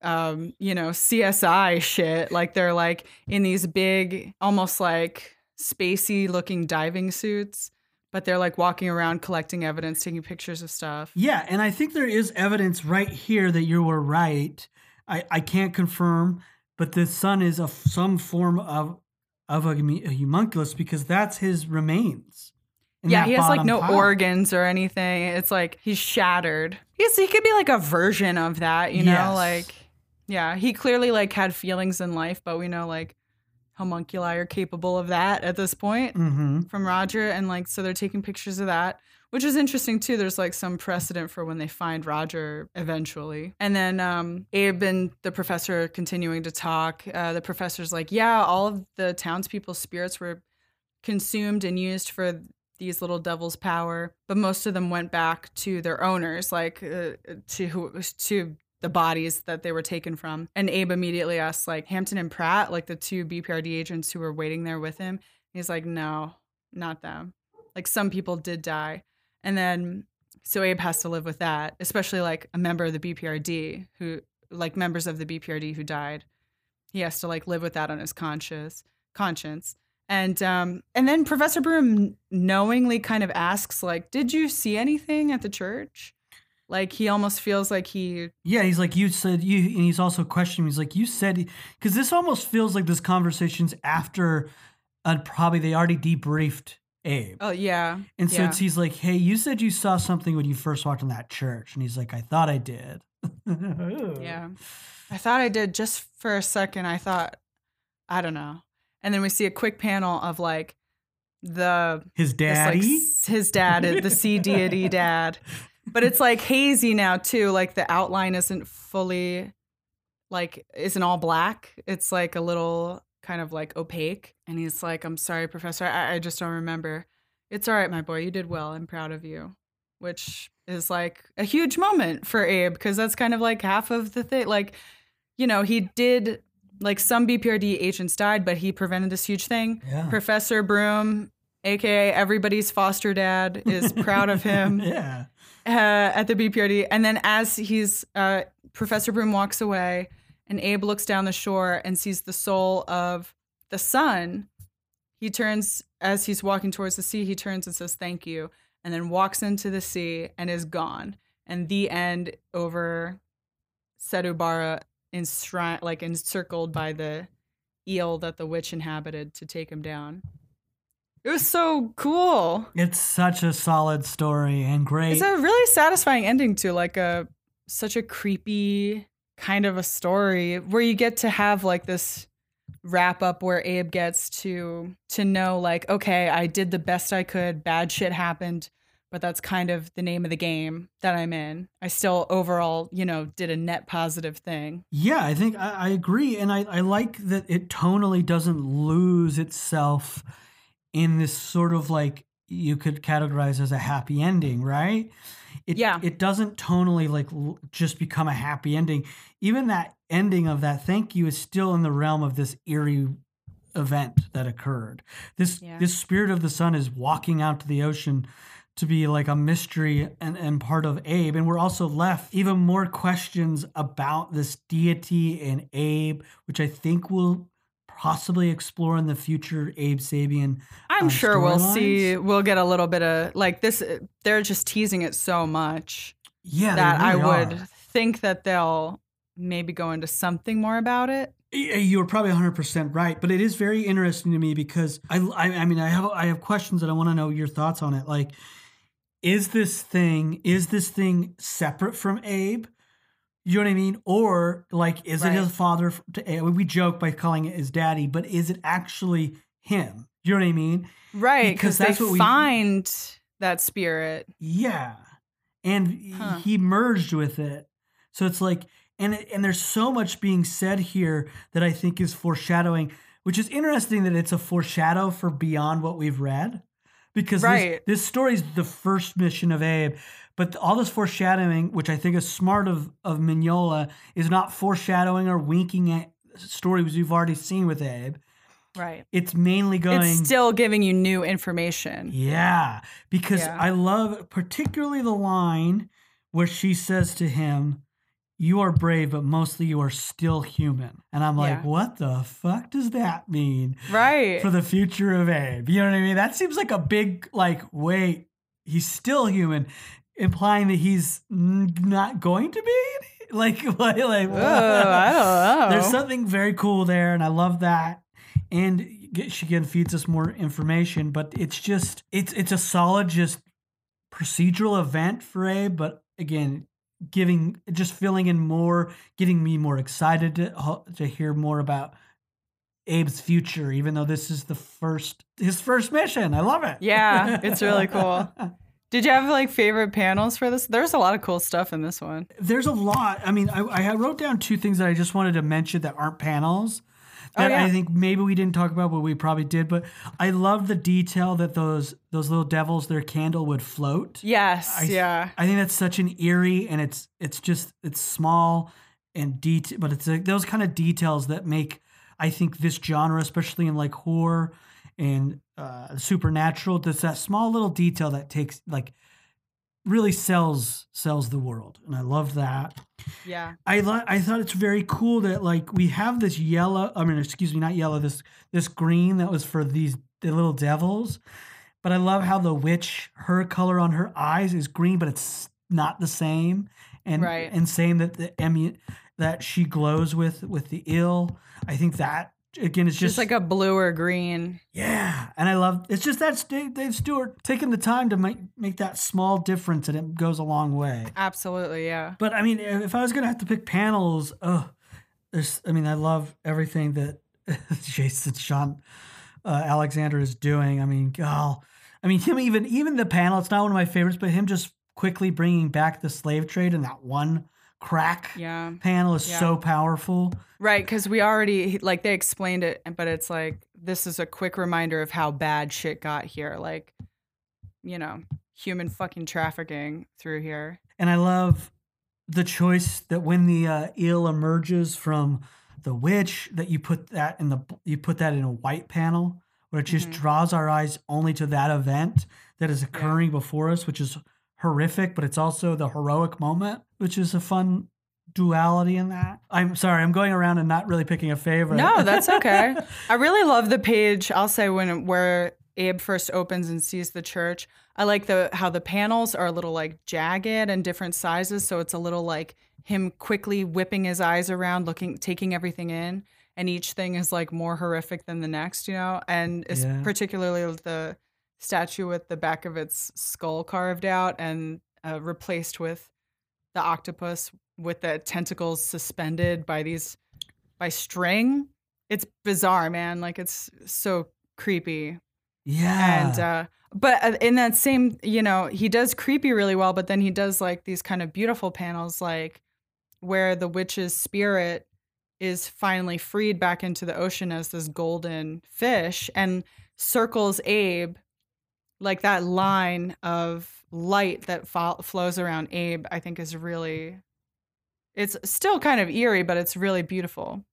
um, you know, CSI shit. Like they're like in these big, almost like spacey looking diving suits, but they're like walking around collecting evidence, taking pictures of stuff. Yeah. And I think there is evidence right here that you were right. I, I can't confirm but the son is a some form of of a, a homunculus because that's his remains. Yeah, he has like no organs or anything. It's like he's shattered. He's he could be like a version of that, you know, yes. like yeah, he clearly like had feelings in life, but we know like homunculi are capable of that at this point mm-hmm. from Roger, and like so they're taking pictures of that which is interesting too. There's like some precedent for when they find Roger eventually. And then um, Abe and the professor continuing to talk. Uh, the professor's like, yeah, all of the townspeople's spirits were consumed and used for these little devils' power, but most of them went back to their owners, like uh, to who to the bodies that they were taken from. And Abe immediately asks, like Hampton and Pratt, like the two BPRD agents who were waiting there with him. He's like, no, not them. Like some people did die. And then so Abe has to live with that, especially like a member of the BPRD who like members of the BPRD who died. He has to like live with that on his conscious conscience. And um and then Professor Broom knowingly kind of asks like, "Did you see anything at the church?" Like he almost feels like he Yeah, he's like you said you and he's also questioning he's like you said cuz this almost feels like this conversation's after uh, probably they already debriefed Abe. Oh yeah. And so yeah. he's like, "Hey, you said you saw something when you first walked in that church," and he's like, "I thought I did." yeah, I thought I did just for a second. I thought, I don't know, and then we see a quick panel of like the his daddy, this, like, his dad, the sea deity dad, but it's like hazy now too. Like the outline isn't fully like isn't all black. It's like a little kind of like opaque. And he's like, I'm sorry, Professor. I, I just don't remember. It's all right, my boy. You did well. I'm proud of you. Which is like a huge moment for Abe because that's kind of like half of the thing. Like, you know, he did, like, some BPRD agents died, but he prevented this huge thing. Yeah. Professor Broom, aka everybody's foster dad, is proud of him. yeah. Uh, at the BPRD. And then as he's, uh, Professor Broom walks away, and Abe looks down the shore and sees the soul of the sun. He turns, as he's walking towards the sea, he turns and says, Thank you, and then walks into the sea and is gone. And the end over enshrined, like encircled by the eel that the witch inhabited to take him down. It was so cool. It's such a solid story and great. It's a really satisfying ending to like a such a creepy kind of a story where you get to have like this wrap up where Abe gets to to know like okay, I did the best I could, bad shit happened, but that's kind of the name of the game that I'm in. I still overall, you know, did a net positive thing. Yeah, I think I, I agree. And I, I like that it tonally doesn't lose itself in this sort of like you could categorize as a happy ending, right? It, yeah. It doesn't tonally like l- just become a happy ending. Even that ending of that thank you is still in the realm of this eerie event that occurred. This Yeah. this spirit of the sun is walking out to the ocean to be like a mystery and, and part of Abe. And we're also left even more questions about this deity and Abe, which I think we'll possibly explore in the future Abe Sapien. I'm um, sure we'll storylines. see we'll get a little bit of like this they're just teasing it so much Yeah, that I really would are. think that they'll maybe go into something more about it. You're probably 100% right, but it is very interesting to me because I, I, I mean, I have, I have questions that I want to know your thoughts on it. Like, is this thing, is this thing separate from Abe? You know what I mean? Or like, is right. it his father? To Abe? Eh, we joke by calling it his daddy, but is it actually him? You know what I mean? Right, because that's what we find that spirit. Yeah, and huh. he merged with it, so it's like and and there's so much being said here that I think is foreshadowing, which is interesting that it's a foreshadow for beyond what we've read, because right. this, this story is the first mission of Abe, but all this foreshadowing, which I think is smart of of Mignola, is not foreshadowing or winking at stories we've already seen with Abe. Right. It's mainly going. It's still giving you new information. Yeah, because yeah. I love particularly the line where she says to him you are brave, but mostly you are still human. And I'm like, yeah. what the fuck does that mean? Right. For the future of Abe. You know what I mean? That seems like a big, like, wait, he's still human, implying that he's not going to be? Like, like, like Ooh, I don't know. There's something very cool there, and I love that. And she again feeds us more information, but it's just, it's, it's a solid, just procedural event for Abe, but again, giving just filling in more, getting me more excited to to hear more about Abe's future, even though this is the first his first mission. I love it. Yeah, it's really cool. Did you have like favorite panels for this? There's a lot of cool stuff in this one. There's a lot. I mean, I, I wrote down two things that I just wanted to mention that aren't panels oh, that oh, yeah. I think maybe we didn't talk about, but we probably did. But I love the detail that those those little devils, their candle would float. Yes, I, yeah. I think that's such an eerie, and it's it's just it's small and detail, but it's like those kind of details that make I think this genre, especially in like horror and uh, supernatural, there's that small little detail that takes like really sells sells the world and i love that. Yeah. I lo- i thought it's very cool that like we have this yellow i mean excuse me not yellow this this green that was for these the little devils but i love how the witch her color on her eyes is green but it's not the same and right. and saying that the emu that she glows with with the ill i think that again, it's just, just, like a blue or green. Yeah, and I love it's just that Dave Stewart taking the time to make make that small difference, and it goes a long way. Absolutely, yeah. But I mean, if I was gonna have to pick panels, oh, there's. I mean, I love everything that Jason Shawn uh, Alexander is doing. I mean, God, I mean him even even the panel. It's not one of my favorites, but him just quickly bringing back the slave trade and that one crack yeah. panel is yeah. so powerful. Right, because we already like they explained it, but it's like this is a quick reminder of how bad shit got here. Like, you know, human fucking trafficking through here. And I love the choice that when the uh, eel emerges from the witch, that you put that in the you put that in a white panel where it just mm-hmm. draws our eyes only to that event that is occurring yeah. before us, which is horrific, but it's also the heroic moment, which is a fun duality in that. I'm sorry, I'm going around and not really picking a favorite. No, that's okay. I really love the page. I'll say when where Abe first opens and sees the church. I like the how the panels are a little like jagged and different sizes, so it's a little like him quickly whipping his eyes around, looking, taking everything in, and each thing is like more horrific than the next, you know. And it's yeah. particularly the statue with the back of its skull carved out and uh, replaced with the octopus with the tentacles suspended by these by string. It's bizarre, man. Like it's so creepy. Yeah. And uh but uh, in that same, you know, he does creepy really well, but then he does like these kind of beautiful panels like where the witch's spirit is finally freed back into the ocean as this golden fish and circles Abe like that line of light that fo- flows around Abe I think is really it's still kind of eerie, but it's really beautiful.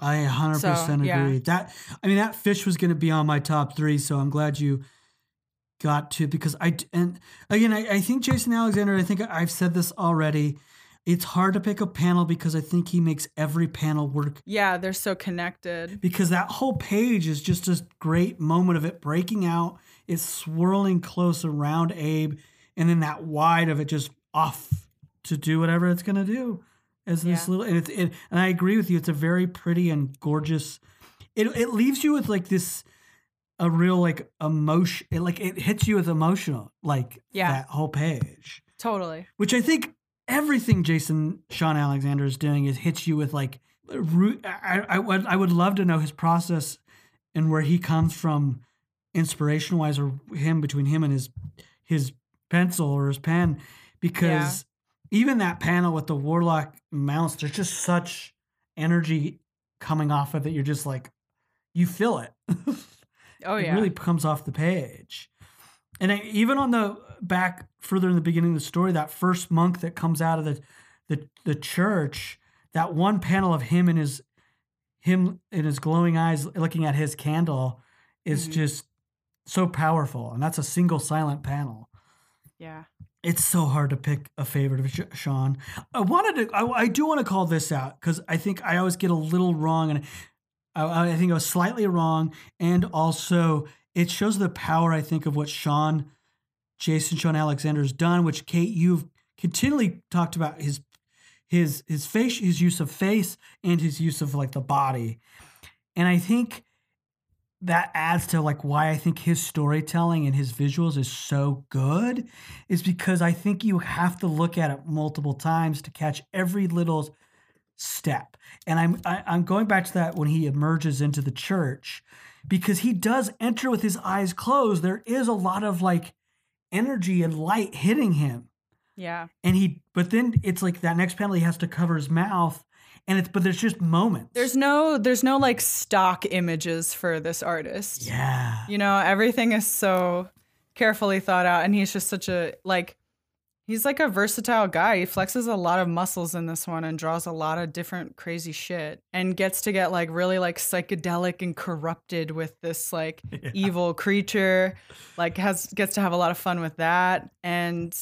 I 100% so, agree. Yeah. That I mean that fish was going to be on my top 3, so I'm glad you got to because I and again I, I think Jason Alexander, I think I've said this already. It's hard to pick a panel because I think he makes every panel work. Yeah, they're so connected. Because that whole page is just a great moment of it breaking out, it's swirling close around Abe, and then that wide of it just off to do whatever it's gonna do as this Yeah. little, and it's it, and I agree with you. It's a very pretty and gorgeous. It it leaves you with like this, a real like emotion. It like it hits you with emotional like Yeah. that whole page, Totally. which I think everything Jason Shawn Alexander is doing is hits you with like root. I I would I would love to know his process and where he comes from, inspiration wise, or him between him and his his pencil or his pen, because even that panel with the warlock mouse, there's just such energy coming off of it. You're just like, you feel it. Oh yeah it really comes off the page. And I, even on the back further in the beginning of the story, that first monk that comes out of the the, the church, that one panel of him and his him in his glowing eyes looking at his candle is Mhm. just so powerful. And that's a single silent panel. yeah. It's so hard to pick a favorite of Sh- Shawn. I wanted to. I, I do want to call this out because I think I always get a little wrong, and I, I think I was slightly wrong, and also it shows the power I think of what Shawn, Jason Shawn Alexander's done. Which Kate, you've continually talked about his his his face, his use of face, and his use of like the body, and I think that adds to like why I think his storytelling and his visuals is so good is because I think you have to look at it multiple times to catch every little step. And I'm I, I'm going back to that when he emerges into the church because he does enter with his eyes closed. There is a lot of like energy and light hitting him. Yeah. And he but then it's like that next panel he has to cover his mouth and it's but there's just moments. There's no there's no like stock images for this artist. yeah. You know, everything is so carefully thought out and he's just such a like he's like a versatile guy. He flexes a lot of muscles in this one and draws a lot of different crazy shit and gets to get like really like psychedelic and corrupted with this like evil creature. Like has gets to have a lot of fun with that and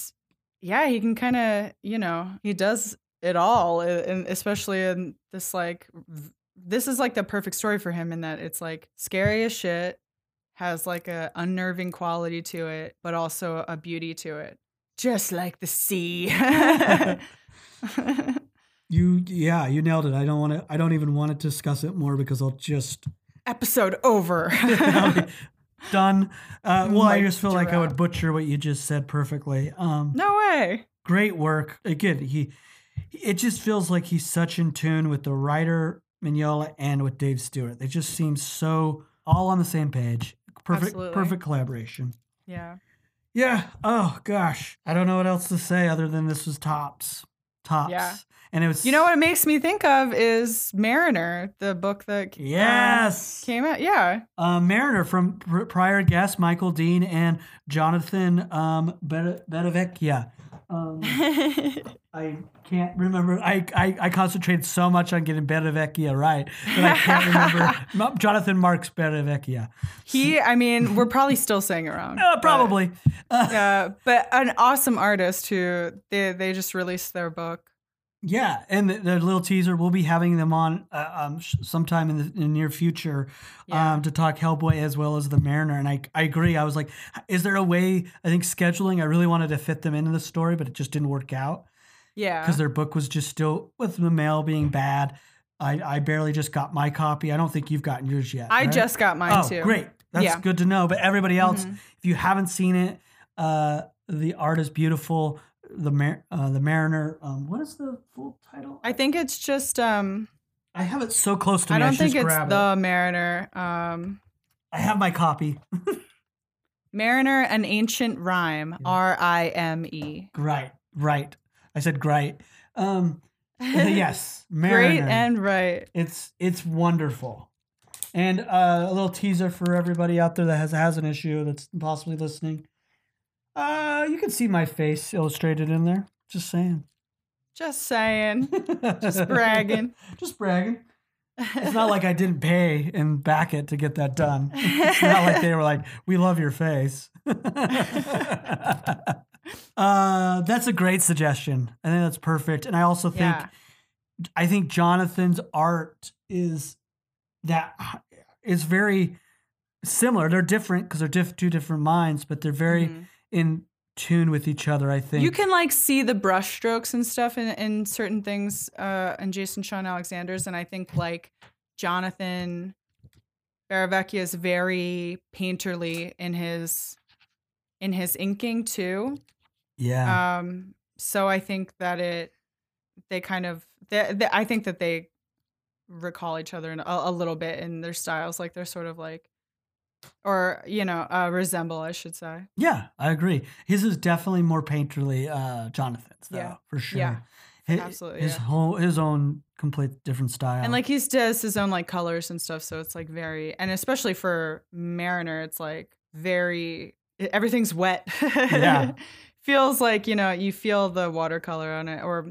yeah, he can kind of, you know, he does it all and especially in this like this is like the perfect story for him in that it's like scary as shit has like a unnerving quality to it but also a beauty to it just like the sea You yeah, you nailed it. I don't want to I don't even want to discuss it more because I'll just episode over done. Uh, well, I just feel like I would butcher what you just said perfectly. Um, no way great work. Again, he it just feels like he's such in tune with the writer Mignola and with Dave Stewart. They just seem so all on the same page. Perfect Absolutely. perfect collaboration. yeah Yeah. Oh gosh. I don't know what else to say other than this was tops. Tops. Yeah. And it was you know what it makes me think of is mariner the book that uh, Yes. came out yeah uh, Mariner from pr- prior guests, Michael Dean and Jonathan um, Betavecchia. Um, I can't remember. I, I, I concentrated so much on getting Betavecchia right that I can't remember Jonathan Marks Betavecchia. he i mean we're probably still saying it wrong Uh, but- probably. Uh, yeah but an awesome artist who they they just released their book Yeah, and the, the little teaser, we'll be having them on uh, um, sh- sometime in the, in the near future Yeah. um, to talk Hellboy as well as the Mariner. And I, I agree. I was like, is there a way? I think scheduling. I really wanted to fit them into the story, but it just didn't work out yeah because their book was just still with the mail being bad. I, I barely just got my copy. I don't think you've gotten yours yet. i right? just got mine oh, too great. That's Yeah. good to know. But everybody else, Mhm. if you haven't seen it, uh, the art is beautiful. The Mar- uh, the Mariner. Um, what is the full title? i think it's just um I have it so close to me. i don't should think it's the it. mariner um I have my copy. mariner an ancient rhyme r-i-m-e Right, right. I said great. Um, yes, great Mariner. and right it's it's wonderful. And uh, a little teaser for everybody out there that has has an issue that's possibly listening. Uh, you can see my face illustrated in there. Just saying. just saying just bragging Just bragging. It's not like I didn't pay and back it to get that done. It's not like they were like, "We love your face." uh, that's a great suggestion. I think that's perfect. And I also think yeah I think Jonathan's art is that is very similar. They're different because they're diff- two different minds, but they're very Mhm. In tune with each other. I think You can like see the brush strokes and stuff in, in certain things uh in Jason Shawn Alexander's and I think like Jonathan Barravecchia is very painterly in his in his inking too. yeah. Um so I think that it they kind of they, they, I think that they recall each other in a, a little bit in their styles like they're sort of like or you know uh, resemble I should say. Yeah, I agree. His is definitely more painterly, uh, Jonathan's, though, Yeah. for sure. Yeah. Hi- Absolutely, His yeah. whole his own complete different style. And like he does his own like colors and stuff, so it's like very and especially for Mariner, it's like very everything's wet. Yeah. Feels like, you know, you feel the watercolor on it or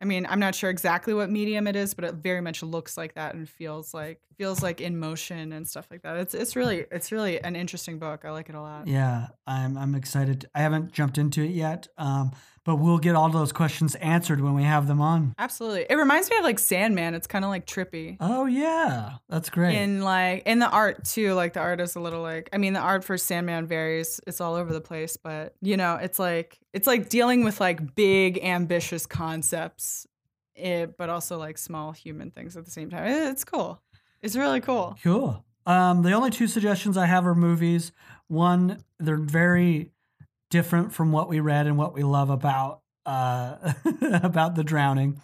I mean, I'm not sure exactly what medium it is, but it very much looks like that and feels like feels like in motion and stuff like that. It's it's really it's really an interesting book. I like it a lot. yeah, I'm I'm excited. I haven't jumped into it yet, um, but we'll get all those questions answered when we have them on. Absolutely. It reminds me of like Sandman. It's kind of like trippy. Oh yeah, that's great. in like in the art too like the art is a little like i mean the art for sandman varies it's all over the place but you know it's like it's like dealing with like big ambitious concepts it, but also like small human things at the same time It- it's cool it's really cool Cool. Um, the only two suggestions I have are movies. One, they're very different from what we read and what we love about uh, about the drowning.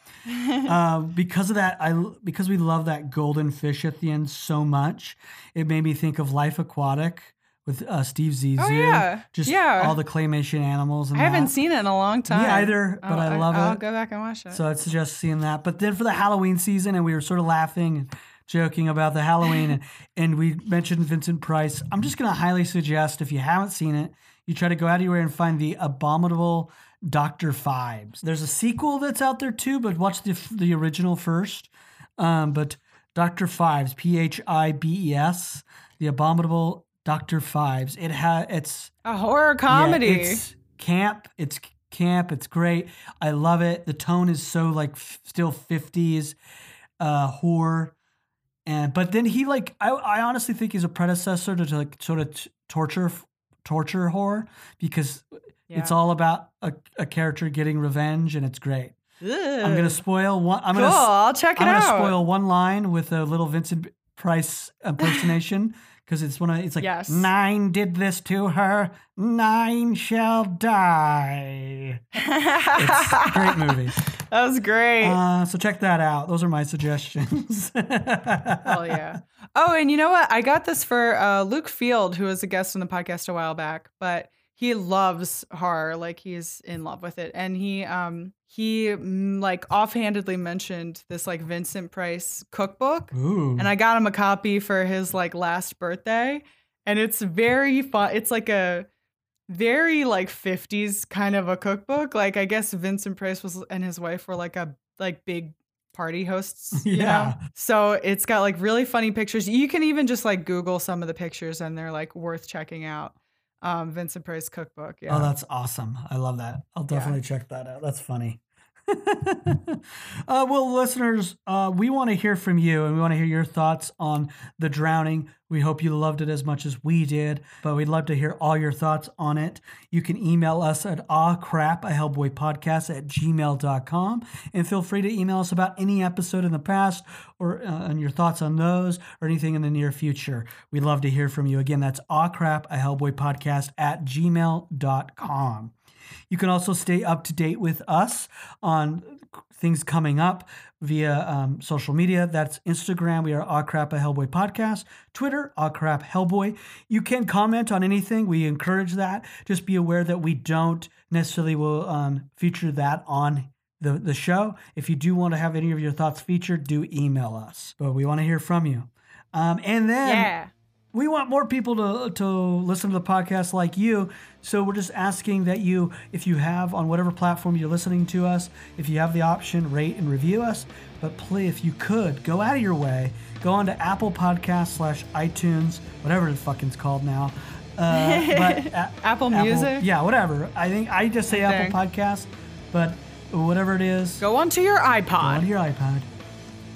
Um, because of that, I because we love that golden fish at the end so much, it made me think of Life Aquatic with uh, Steve Zissou. Oh, yeah. just Yeah. all the claymation animals. And i haven't that. seen it in a long time either, but I love i'll it. go back and watch it So I'd suggest seeing that. But then for the Halloween season, and we were sort of laughing and joking about the Halloween, and, and we mentioned Vincent Price. I'm just going to highly suggest if you haven't seen it, you try to go out of your way and find the abominable Doctor Phibes. There's a sequel that's out there too, but watch the the original first. Um, but Doctor Phibes, P H I B E S, the abominable Doctor Phibes. It ha it's a horror yeah, comedy it's camp. It's camp. It's great. I love it. The tone is so like f- still fifties uh, horror, and but then he like I, I honestly think he's a predecessor to, like sort of t- torture torture horror because it's all about a, a character getting revenge and it's great. I'm gonna spoil one. I'm cool gonna i'll check it I'm gonna spoil one line with a little Vincent Price impersonation because it's one of it's like Yes. nine did this to her, nine shall die. It's a great movie. that was great Uh, so check that out. Those are my suggestions. Hell yeah. Oh, and you know what? I got this for uh, Luke Field, who was a guest on the podcast a while back, but he loves horror. Like he's in love with it. And he um he mm, like offhandedly mentioned this like Vincent Price cookbook. Ooh. And I got him a copy for his like last birthday. And it's very fun. It's like a very like 50s kind of a cookbook. Like I guess Vincent Price was and his wife were like a like big party hosts. you know? Yeah. So it's got like really funny pictures. You can even just like Google some of the pictures and they're like worth checking out. Um, Vincent Price cookbook. Yeah. Oh, that's awesome. I love that. I'll definitely check that out. That's funny. uh, well, listeners, uh, we want to hear from you and we want to hear your thoughts on The Drowning. We hope you loved it as much as we did, but we'd love to hear all your thoughts on it. You can email us at awcrap, a Hellboy podcast at gmail.com. And feel free to email us about any episode in the past or uh, and your thoughts on those or anything in the near future. We'd love to hear from you. Again, that's awcrap, a Hellboy podcast at gmail.com. You can also stay up to date with us on things coming up via um, social media. That's Instagram. We are Aw Crap a Hellboy Podcast. Twitter, Aw Crap Hellboy. You can comment on anything. We encourage that. Just be aware that we don't necessarily will um, feature that on the, the show. If you do want to have any of your thoughts featured, do email us. But we want to hear from you. Um, and then yeah. We want more people to to listen to the podcast like you. So we're just asking that you, if you have on whatever platform you're listening to us, if you have the option, rate and review us. But please, if you could, go out of your way, go on to Apple Podcast slash iTunes, whatever the fucking's called now. Uh, but a- Apple Music? yeah, whatever. I think I just say. Apple Podcast, but whatever it is, Go onto your Go on iPod. your iPod.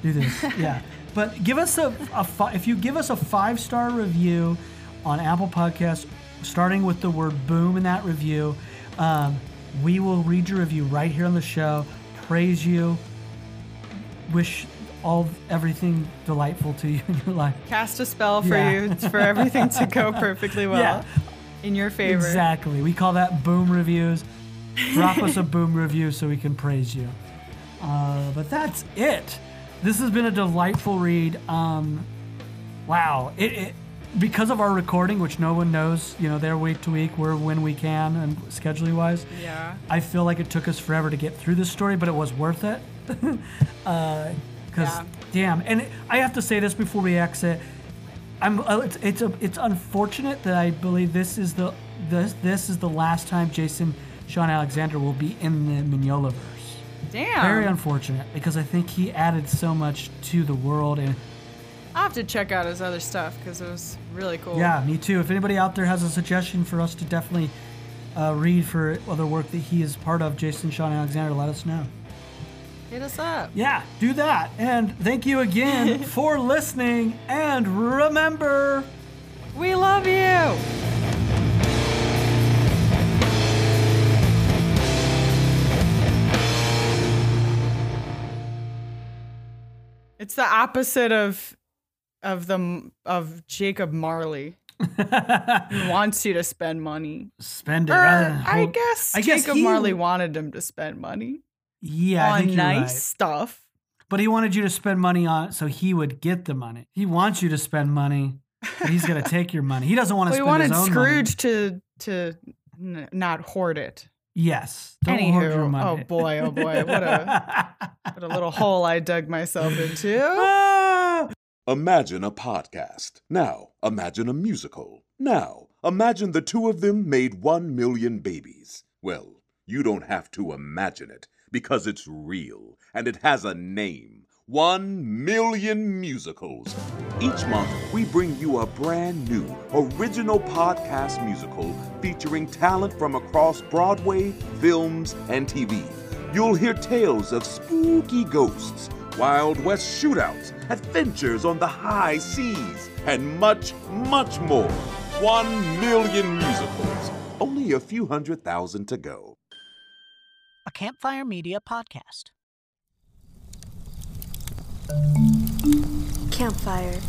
Do this. yeah. But give us a, a fi- if you give us a five star review on Apple Podcasts, starting with the word boom in that review, Um, we will read your review right here on the show, praise you, wish all everything delightful to you in your life. Cast a spell for Yeah. you for everything to go perfectly well Yeah. in your favor. Exactly. We call that boom reviews. Drop us a boom review so we can praise you. Uh, but that's it. This has been a delightful read. Um, wow. It, it because of our recording, which no one knows, you know, they're week to week, we're when we can and scheduling wise. Yeah. I feel like it took us forever to get through this story, but it was worth it. Because Yeah. damn, and I have to say this before we exit. I'm. uh, It's it's a, it's unfortunate that I believe this is the this this is the last time Jason Shawn Alexander will be in the Mignolaverse. Damn. Very unfortunate because I think he added so much to the world and I'll have to check out his other stuff because it was really cool. yeah, me too. If anybody out there has a suggestion for us to definitely uh, read for other work that he is part of, Jason Shawn Alexander, let us know. Hit us up. Yeah, do that. And thank you again for listening. And remember, We love you. It's the opposite of of the of Jacob Marley. he wants you to spend money. spend it. Or, than I guess I guess Jacob he- Marley wanted him to spend money Yeah, I on nice right. stuff. But he wanted you to spend money on so he would get the money. He wants you to spend money, but he's going to take your money. He doesn't want to We wanted his own Scrooge to to n- not hoard it. Money. Yes. Don't hoard your Anywho, money. oh boy, oh boy, what a what a little hole I dug myself into. Ah! Imagine a podcast. Now, imagine a musical. Now, imagine the two of them made one million babies. Well, you don't have to imagine it because it's real and it has a name. One million musicals. Each month, we bring you a brand new, original podcast musical featuring talent from across Broadway, films, and TV. You'll hear tales of spooky ghosts, Wild West shootouts, adventures on the high seas, and much, much more. One million musicals. Only a few hundred thousand to go. a Campfire Media podcast. Campfire